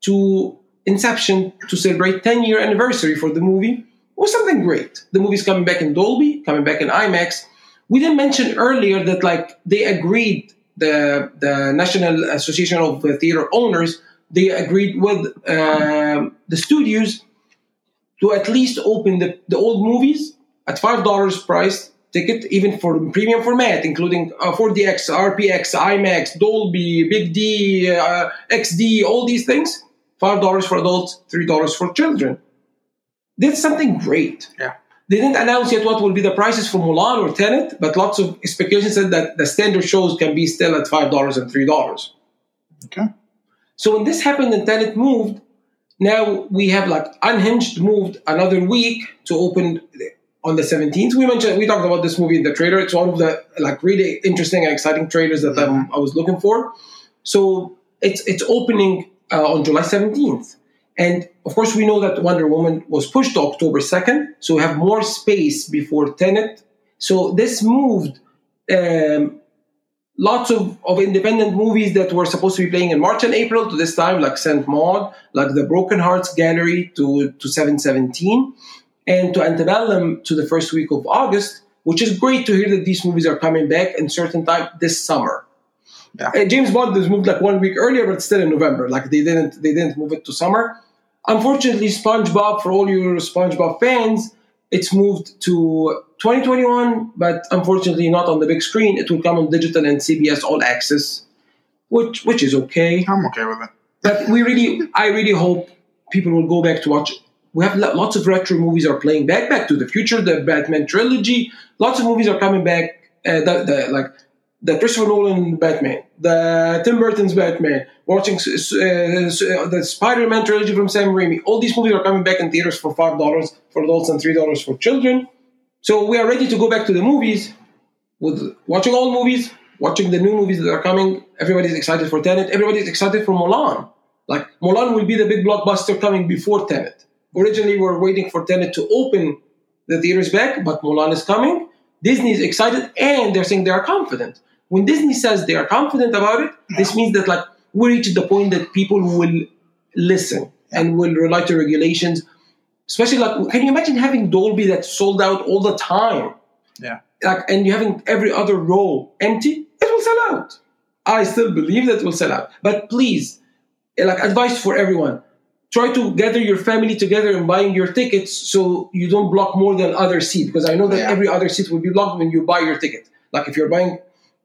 to Inception to celebrate 10 year anniversary for the movie was something great. The movie's coming back in Dolby, coming back in IMAX. We didn't mention earlier that like they agreed the the National Association of Theater Owners they agreed with um, the studios to at least open the, the old movies at five dollars price ticket, even for premium format, including uh, 4DX, RPX, IMAX, Dolby, Big D, uh, XD, all these things. Five dollars for adults, three dollars for children. Did something great. Yeah. They didn't announce yet what will be the prices for Mulan or Tenet, but lots of speculation said that the standard shows can be still at five dollars and three dollars. Okay. So when this happened and Tenet moved, now we have like Unhinged moved another week to open on the 17th. We mentioned we talked about this movie in the trailer. It's one of the like really interesting and exciting trailers that um, I was looking for. So it's it's opening uh, on July 17th. And of course, we know that Wonder Woman was pushed to October 2nd, so we have more space before Tenet. So this moved um, lots of, of independent movies that were supposed to be playing in March and April to this time, like Saint Maud, like the Broken Hearts Gallery to, to 717, and to Antebellum to the first week of August, which is great to hear that these movies are coming back in certain time this summer. Yeah. Uh, James Bond was moved like one week earlier, but still in November. Like they didn't they didn't move it to summer. Unfortunately, SpongeBob for all your SpongeBob fans, it's moved to 2021, but unfortunately not on the big screen. It will come on digital and CBS All Access, which which is okay. I'm okay with it. But we really, I really hope people will go back to watch. We have lots of retro movies are playing back. Back to the Future, the Batman trilogy. Lots of movies are coming back. Uh, the, the like the Christopher Nolan Batman, the Tim Burton's Batman. Watching uh, uh, the Spider-Man trilogy from Sam Raimi. All these movies are coming back in theaters for five dollars for adults and three dollars for children. So we are ready to go back to the movies with watching all movies, watching the new movies that are coming. Everybody's excited for Tenet. Everybody's excited for Mulan. Like Mulan will be the big blockbuster coming before Tenet. Originally, we were waiting for Tenet to open the theaters back, but Mulan is coming. Disney is excited, and they're saying they are confident. When Disney says they are confident about it, this means that like we reached the point that people will listen and will rely to regulations. Especially like, can you imagine having Dolby that sold out all the time? Yeah. like and you having every other row empty, it will sell out. I still believe that it will sell out. But please, like advice for everyone, try to gather your family together and buying your tickets so you don't block more than other seat because I know that Yeah. every other seat will be blocked when you buy your ticket. Like if you're buying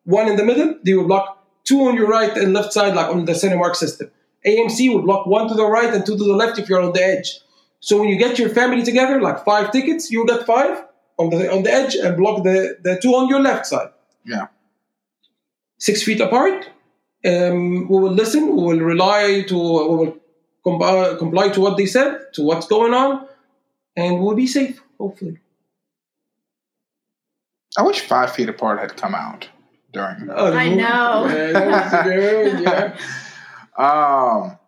one in the middle. They will block two on your right and left side, like on the Cinemark system. AMC will block one to the right and two to the left if you're on the edge. So when you get your family together, like five tickets, you'll get five on the on the edge and block the, the two on your left side. Yeah. Six feet apart. Um, we will listen. We will rely to. We will comply, comply to what they said, to what's going on, and we'll be safe. Hopefully. I wish Five Feet Apart had come out during. Oh, the I movie. know. Yeah, that was good, *laughs* yeah. Um,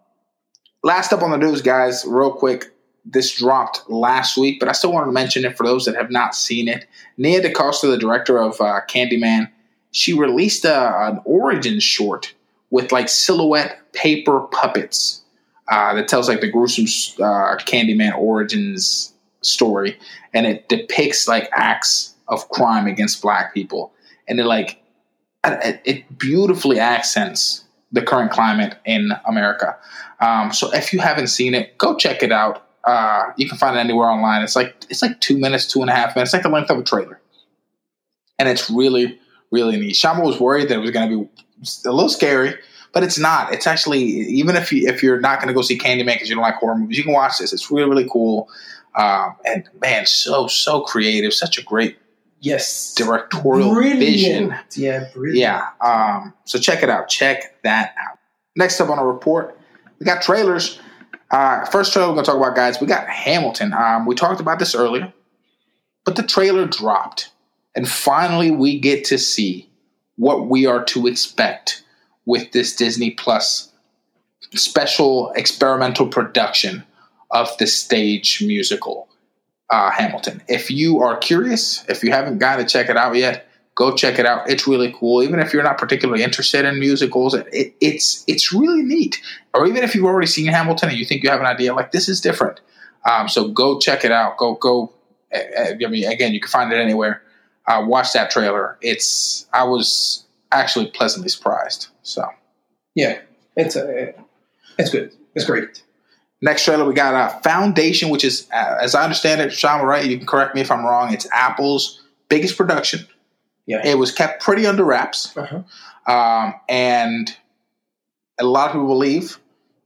last up on the news, guys, real quick. This dropped last week, but I still wanted to mention it for those that have not seen it. Nia DaCosta, the director of uh, Candyman, she released a, an origin short with like silhouette paper puppets uh, that tells like the gruesome uh, Candyman origins story, and it depicts like acts of crime against black people, and it like it, beautifully accents the current climate in America. Um, so if you haven't seen it, go check it out. Uh, you can find it anywhere online. It's like it's like two minutes, two and a half minutes, like the length of a trailer, and it's really really neat. Shama was worried that it was going to be a little scary, but it's not. It's actually even if you if you're not going to go see Candyman because you don't like horror movies, you can watch this. It's really really cool, um, and man, so so creative. Such a great Yes. directorial brilliant. vision. Yeah, brilliant. Yeah. Um, so check it out. Check that out. Next up on our report, we got trailers. Uh, first trailer we're going to talk about, guys, we got Hamilton. Um, we talked about this earlier, but the trailer dropped. And finally, we get to see what we are to expect with this Disney Plus special experimental production of the stage musical uh, Hamilton. If you are curious, if you haven't got to check it out yet, go check it out. It's really cool. Even if you're not particularly interested in musicals, it, it's it's really neat. Or even if you've already seen Hamilton and you think you have an idea, like this is different. Um, so go check it out. Go go. I mean, again, you can find it anywhere. Uh, watch that trailer. It's I was actually pleasantly surprised. So Yeah. It's a, it's good. It's great. Next trailer we got uh, Foundation, which is uh, as I understand it, Sean, right? You can correct me if I'm wrong. It's Apple's biggest production. Yeah. It was kept pretty under wraps. Uh-huh. Um, and a lot of people believe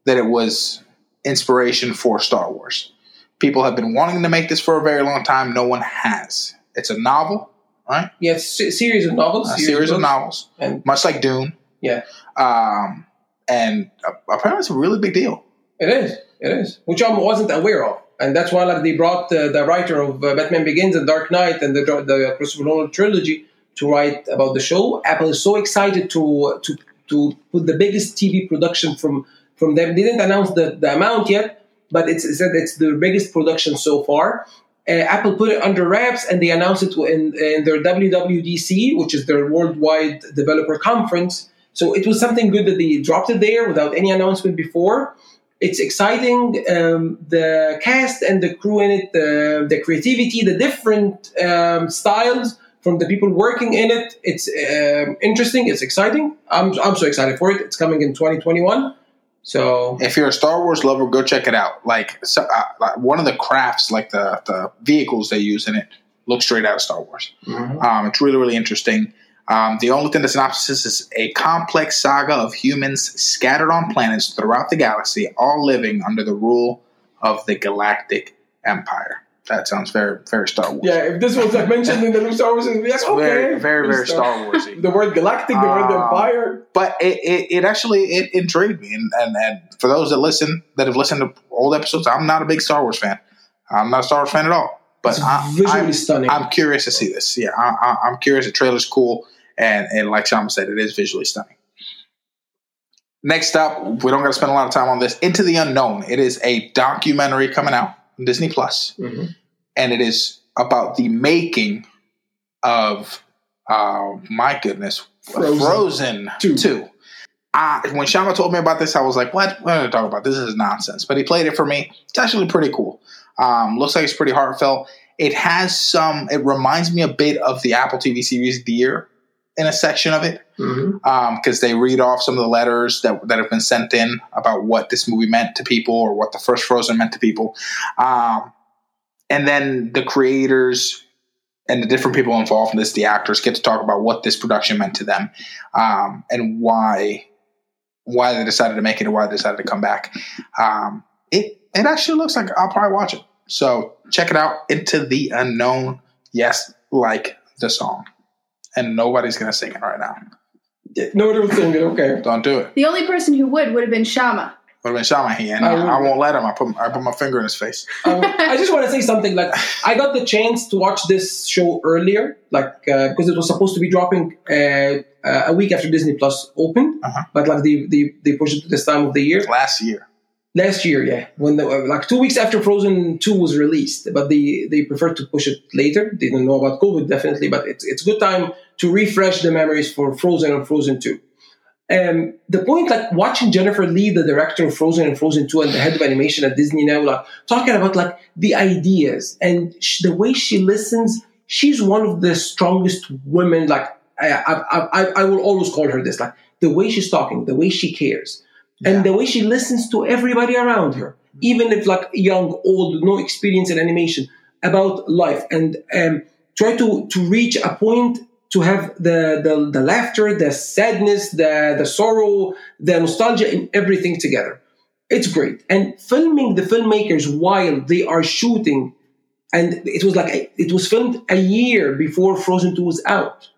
that it was inspiration for Star Wars. People have been wanting to make this for a very long time. No one has. It's a novel, right? Yeah, it's a series of novels. A series of books. novels, And much like Dune. Yeah. Um, and apparently, it's a really big deal. it is. It is. Which I wasn't aware of. And that's why like, they brought uh, the writer of uh, Batman Begins and Dark Knight and the, the Christopher Nolan trilogy to write about the show. Apple is so excited to to to put the biggest TV production from from them. They didn't announce the, the amount yet, but it's, it said it's the biggest production so far. Uh, Apple put it under wraps and they announced it in, in their WWDC, which is their worldwide developer conference. So it was something good that they dropped it there without any announcement before. It's exciting. Um, the cast and the crew in it, the, the creativity, the different um, styles from the people working in it. It's um, interesting. It's exciting. I'm, I'm so excited for it. It's coming in 2021. So If you're a Star Wars lover, go check it out. Like, so, uh, like one of the crafts, like the the vehicles they use in it, look straight out of Star Wars. Um, it's really, really interesting. Um, the only thing the synopsis is a complex saga of humans scattered on planets throughout the galaxy, all living under the rule of the Galactic Empire. That sounds very, very Star Wars. yeah, if this was like mentioned in the new Star Wars, like, okay, very, very, very Star Warsy. *laughs* The word galactic, the word Um, empire. but it, it, it actually it intrigued me, and, and and for those that listen that have listened to old episodes, I'm not a big Star Wars fan. I'm not a Star Wars fan at all. But It's I, visually I'm, stunning. I'm curious to see this. Yeah, I, I, I'm curious. The trailer's cool, and and like Shama said, it is visually stunning. Next up, we don't got to spend a lot of time on this. Into the Unknown. It is a documentary coming out on Disney Plus, Mhm. and it is about the making of. Uh, my goodness, Frozen. Frozen, Two. two. I, when Shama told me about this, I was like, "What? What are you talking about? This is nonsense." But he played it for me. It's actually pretty cool. Um, looks like it's pretty heartfelt. It has some. It reminds me a bit of the Apple TV series Dear in a section of it because they read off some of the letters that that have been sent in about what this movie meant to people or what the first Frozen meant to people. Um, and then the creators and the different people involved in this, the actors, get to talk about what this production meant to them um, and why why they decided to make it and why they decided to come back. Um, it it actually looks like I'll probably watch it. So check it out. Into the unknown. Yes, like the song, and nobody's gonna sing it right now. No one will sing it. Okay. Don't do it. The only person who would would have been Shama. Would have been Shamahi, and I I, I won't let him. I put I put my finger in his face. Um, I just want to say something. Like I got the chance to watch this show earlier, like uh, because it was supposed to be dropping uh, uh, a week after Disney Plus opened, Uh-huh. but like they, they they pushed it to this time of the year. Last year, Last year, yeah, when the, uh, like two weeks after Frozen Two was released, but they they preferred to push it later. They didn't know about COVID definitely, but it's it's good time to refresh the memories for Frozen and Frozen Two. Um, the point, like watching Jennifer Lee, the director of Frozen and Frozen Two, and the head of animation at Disney now, like talking about like the ideas and sh- the way she listens. She's one of the strongest women. Like I, I, I, I will always call her this. Like the way she's talking, the way she cares, Yeah. and the way she listens to everybody around her, even if like young, old, no experience in animation, about life, and um, try to to reach a point to have the, the the laughter, the sadness, the the sorrow, the nostalgia, and everything together. It's great. And filming the filmmakers while they are shooting, and it was like a- it was filmed a year before Frozen Two was out,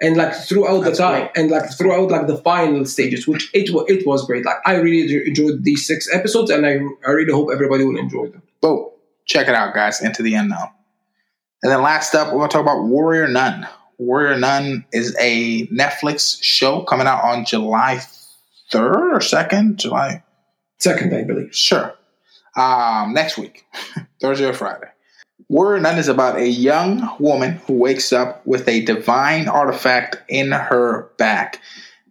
and like throughout That's the time, cool. and like throughout like the final stages, which it it was great. Like I really enjoyed these six episodes, and I I really hope everybody will enjoy them. boom, check it out, guys. Into the unknown. And then last up, we're gonna talk about Warrior Nun. Warrior Nun is a Netflix show coming out on July third or second, July Second, I believe. Sure. Um, next week, *laughs* Thursday or Friday. Warrior Nun is about a young woman who wakes up with a divine artifact in her back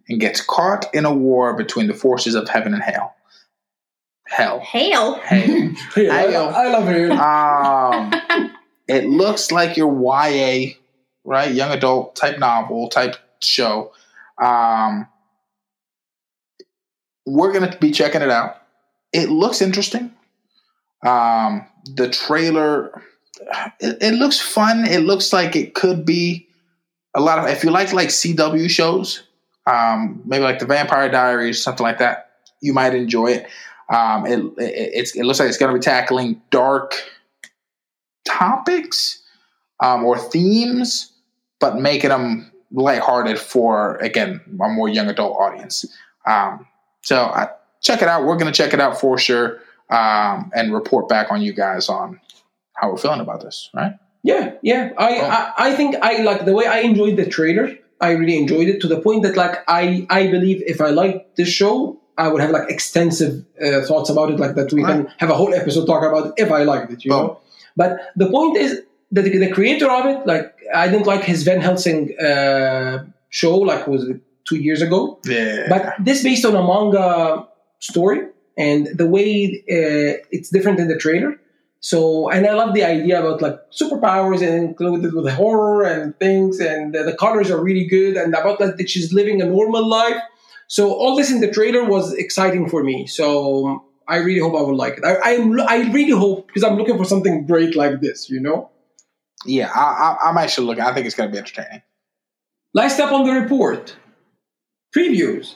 and gets caught in a war between the forces of heaven and hell. Hell. Hail. Hell. *laughs* Yeah, I, I love it. um, it looks like your YA, right? Young adult type novel type show. Um, we're going to be checking it out. It looks interesting. Um, the trailer, it, it looks fun. It looks like it could be a lot of. If you like like CW shows, um, maybe like the Vampire Diaries, something like that, you might enjoy it. Um, it, it it looks like it's going to be tackling dark topics um, or themes, but making them lighthearted for again a more young adult audience. Um, so I, check it out. We're going to check it out for sure um, and report back on you guys on how we're feeling about this. Right? Yeah, yeah. I, Oh. I I think I like the way I enjoyed the trailer. I really enjoyed it to the point that like I I believe if I liked this show, I would have like extensive uh, thoughts about it, like that we can have a whole episode talk about if I liked it, you Oh. know. But the point is that the creator of it, like I didn't like his Van Helsing uh, show, like was two years ago. Yeah. But this based on a manga story, and the way uh, it's different in the trailer. So, and I love the idea about like superpowers and included with horror and things, and the, the colors are really good, and about like that she's living a normal life. So, all this in the trailer was exciting for me. So, I really hope I will like it. I, I'm, I really hope because I'm looking for something great like this, you know. Yeah, I, I, I'm actually looking. I think it's going to be entertaining. Last step on the report: previews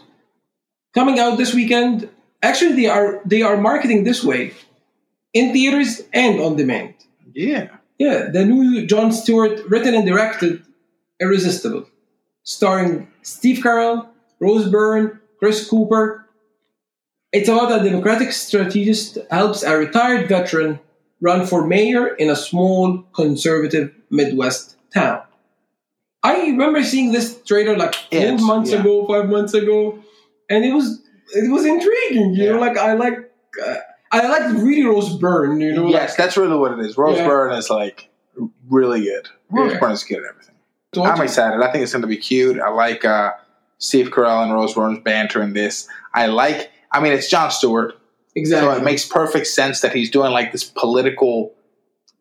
coming out this weekend. Actually, they are they are marketing this way in theaters and on demand. Yeah. Yeah, the new Jon Stewart, written and directed, Irresistible, starring Steve Carell, Rose Byrne, Chris Cooper. It's about a Democratic strategist helps a retired veteran run for mayor in a small conservative Midwest town. I remember seeing this trailer like four months yeah. ago, five months ago, and it was it was intriguing. You know, like I like uh, I like really Rose Byrne. You know, Yes, that's really what it is. Rose Yeah. Byrne is like really good. Rose Yeah. Byrne is good at everything. like, I'm excited. I think it's going to be cute. I like uh, Steve Carell and Rose Byrne's banter in this. I like. I mean, it's Jon Stewart, exactly. so it makes perfect sense that he's doing like this political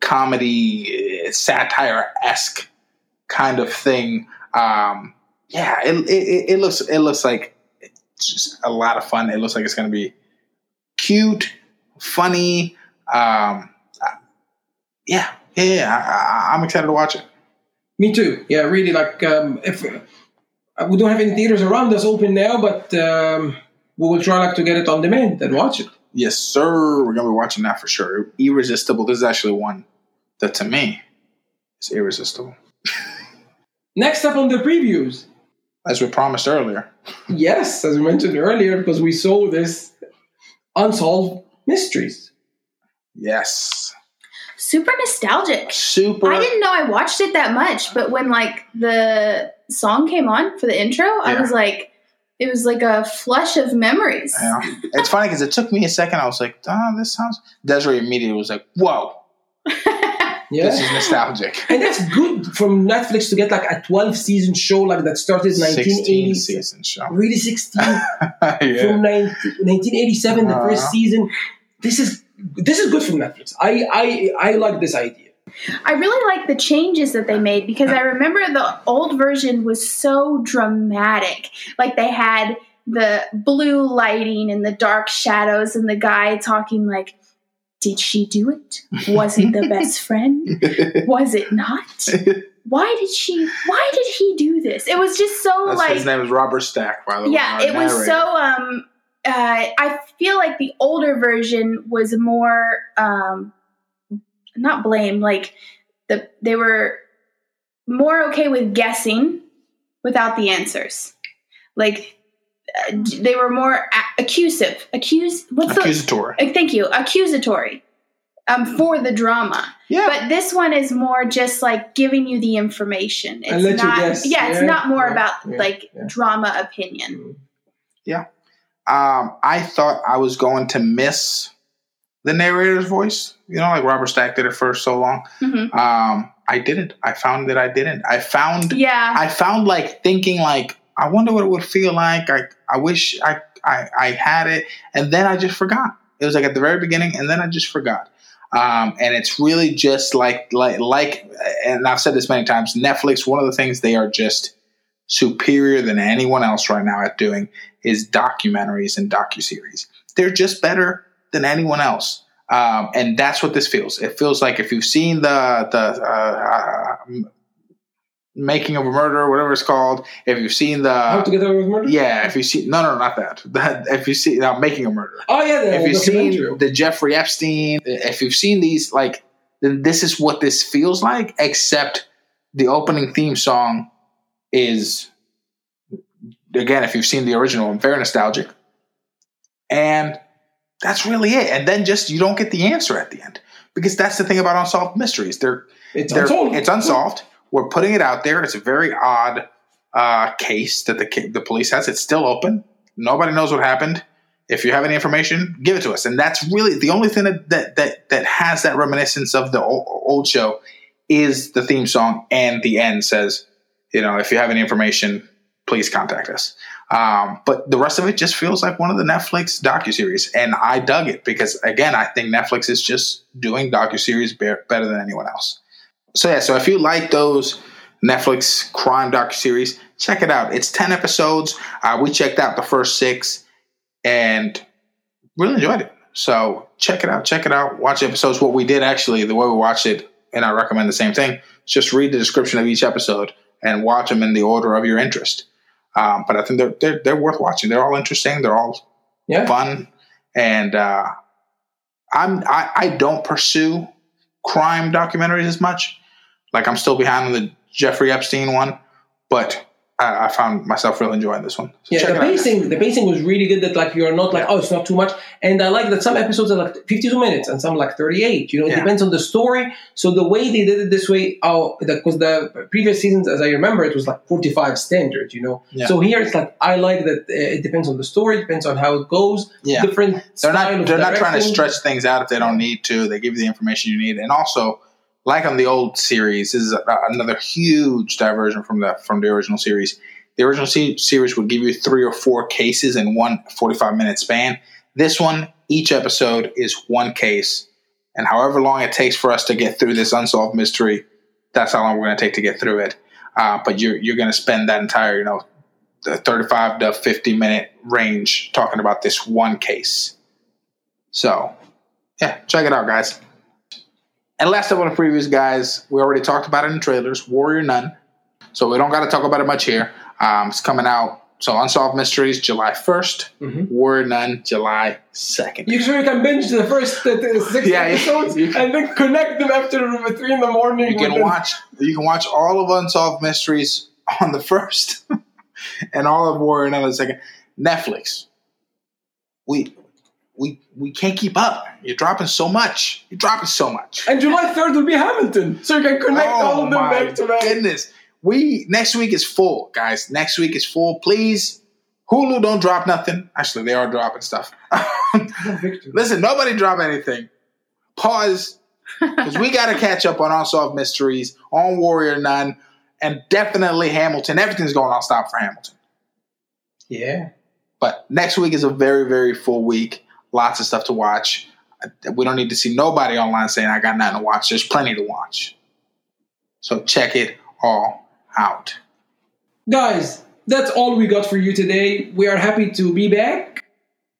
comedy satire esque kind of thing. Um, yeah, it, it it looks it looks like it's just a lot of fun. It looks like it's going to be cute, funny. Um, yeah, yeah, yeah. I, I'm excited to watch it. Me too. Yeah, really. Like um, if uh, we don't have any theaters around us open now, but um, we will try like to get it on demand and watch it. Yes, sir. We're gonna be watching that for sure. Irresistible. This is actually one that to me is irresistible. *laughs* Next up on the previews. As we promised earlier. Yes, as we mentioned earlier, because we saw this unsolved mysteries. Yes. Super nostalgic. Super. I didn't know I watched it that much, but when like the song came on for the intro, I was like, it was like a flush of memories. Yeah. It's funny because it took me a second. I was like, oh, this sounds. Desiree immediately was like, whoa, *laughs* Yeah. this is nostalgic. and that's good from Netflix to get like a 12 season show like that started in 16 1980. season show. Really 16 *laughs* yeah. from 19, 1987, the first Uh-huh. season. This is this is good from Netflix. I I I like this idea. I really like the changes that they made because I remember the old version was so dramatic. Like they had the blue lighting and the dark shadows, and the guy talking like, "Did she do it? Was it the *laughs* best friend? Was it not? Why did she? Why did he do this? It was just so That's, like his name is Robert Stack, by the way. yeah it was so um uh i feel like the older version was more um not blame like the they were more okay with guessing without the answers like uh, they were more a- accusive accuse what's the accusatory. uh, thank you accusatory um for the drama Yeah. but this one is more just like giving you the information it's And let you not guess. yeah it's Yeah, not more yeah, about yeah, like yeah. drama opinion Yeah. um, I thought I was going to miss the narrator's voice. You know, like Robert Stack did it for so long. Mhm. Um, I didn't. I found that I didn't. I found Yeah. I found like thinking like I wonder what it would feel like. I I wish I I, I had it, and then I just forgot. It was like at the very beginning, and then I just forgot. Um, and it's really just like like like, and I've said this many times. Netflix. One of the things they are just superior than anyone else right now at doing is documentaries and docuseries. They're just better than anyone else. Um, and that's what this feels. It feels like if you've seen the the uh, uh, making of a murder, whatever it's called. If you've seen How the to get away with murder? yeah, if you see no, no, not that. *laughs* That if you see now making a murder. Oh yeah, the If you've seen the Jeffrey Epstein, if you've seen these, like then this is what this feels like. Except the opening theme song is again, if you've seen the original, very nostalgic, and that's really it. And then just you don't get the answer at the end because that's the thing about unsolved mysteries. They're it's they're- unsolved. It's unsolved. We're putting it out there. It's a very odd uh, case that the the police has. It's still open. Nobody knows what happened. If you have any information, give it to us. And that's really the only thing that that that, that has that reminiscence of the old, old show is the theme song and the end says, you know, if you have any information, please contact us. Um, but the rest of it just feels like one of the Netflix docuseries, and I dug it because again, I think Netflix is just doing docuseries be- better than anyone else. So yeah, so if you like those Netflix crime docuseries, check it out. It's ten episodes. Uh, we checked out the first six and really enjoyed it. So check it out. Check it out. Watch episodes. What we did actually, the way we watched it, and I recommend the same thing. Just read the description of each episode and watch them in the order of your interest. Um, but I think they're, they're they're worth watching. They're all interesting. They're all yeah. fun, and uh, I'm I, I don't pursue crime documentaries as much. Like I'm still behind on the Jeffrey Epstein one, but I, I found myself really enjoying this one. So Yeah, the out. pacing, the pacing was really good. That like you're not like, oh, it's not too much. And I like that some episodes are like 52 minutes and some like 38. You know, it Yeah. depends on the story. So the way they did it this way, oh, because the previous seasons, as I remember, it was like 45 standard. You know, Yeah. so here it's like I like that. Uh, it depends on the story, depends on how it goes. Yeah. different. they're not they're not trying to stretch things out if they don't need to. They give you the information you need, and also like on the old series, this is a, another huge diversion from the from the original series. The original se- series would give you three or four cases in one 45 minute span. This one, each episode is one case, and however long it takes for us to get through this unsolved mystery, that's how long we're going to take to get through it. Uh, but you're you're going to spend that entire you know the 35 to 50 minute range talking about this one case. So, yeah, check it out, guys. And last up on the previous guys, we already talked about it in the trailers. Warrior Nun. So we don't got to talk about it much here. Um, it's coming out. So Unsolved Mysteries, July 1st. Mhm. Warrior Nun, July 2nd. You sure you can binge the first uh, six Yeah, episodes you can- and then connect them after three in the morning? You can watch. You can watch all of Unsolved Mysteries *laughs* on the first, *laughs* and all of Warrior Nun on the second. Netflix. We we we can't keep up. You're dropping so much. You're dropping so much. And July 3rd will be Hamilton. So you can connect oh all of them Oh my back to back. goodness. We next week is full, guys. Next week is full. Please, Hulu don't drop nothing. Actually, they are dropping stuff. *laughs* Listen, nobody drop anything. Pause, because we got to catch up on Unsolved Mysteries, on Warrior Nun, and definitely Hamilton. Everything's going on stop for Hamilton. Yeah. But next week is a very, very full week. Lots of stuff to watch. We don't need to see nobody online saying I got nothing to watch. There's plenty to watch. So check it all out. Guys, that's all we got for you today. We are happy to be back.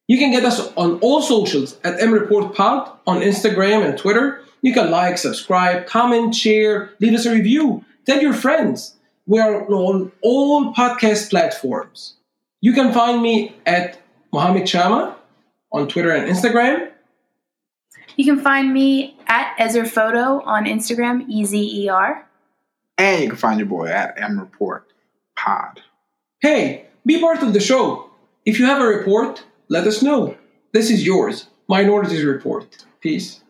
You can get us on all socials at mreportpod on Instagram and Twitter. You can like, subscribe, comment, share, leave us a review. Tell your friends. We are on all podcast platforms. You can find me at Mohammed Chama on Twitter and Instagram. You can find me at Ezer Photo on Instagram, E Z E R. And you can find your boy at M Report Pod. Hey, be part of the show. If you have a report, let us know. This is yours, Minorities Report. Peace.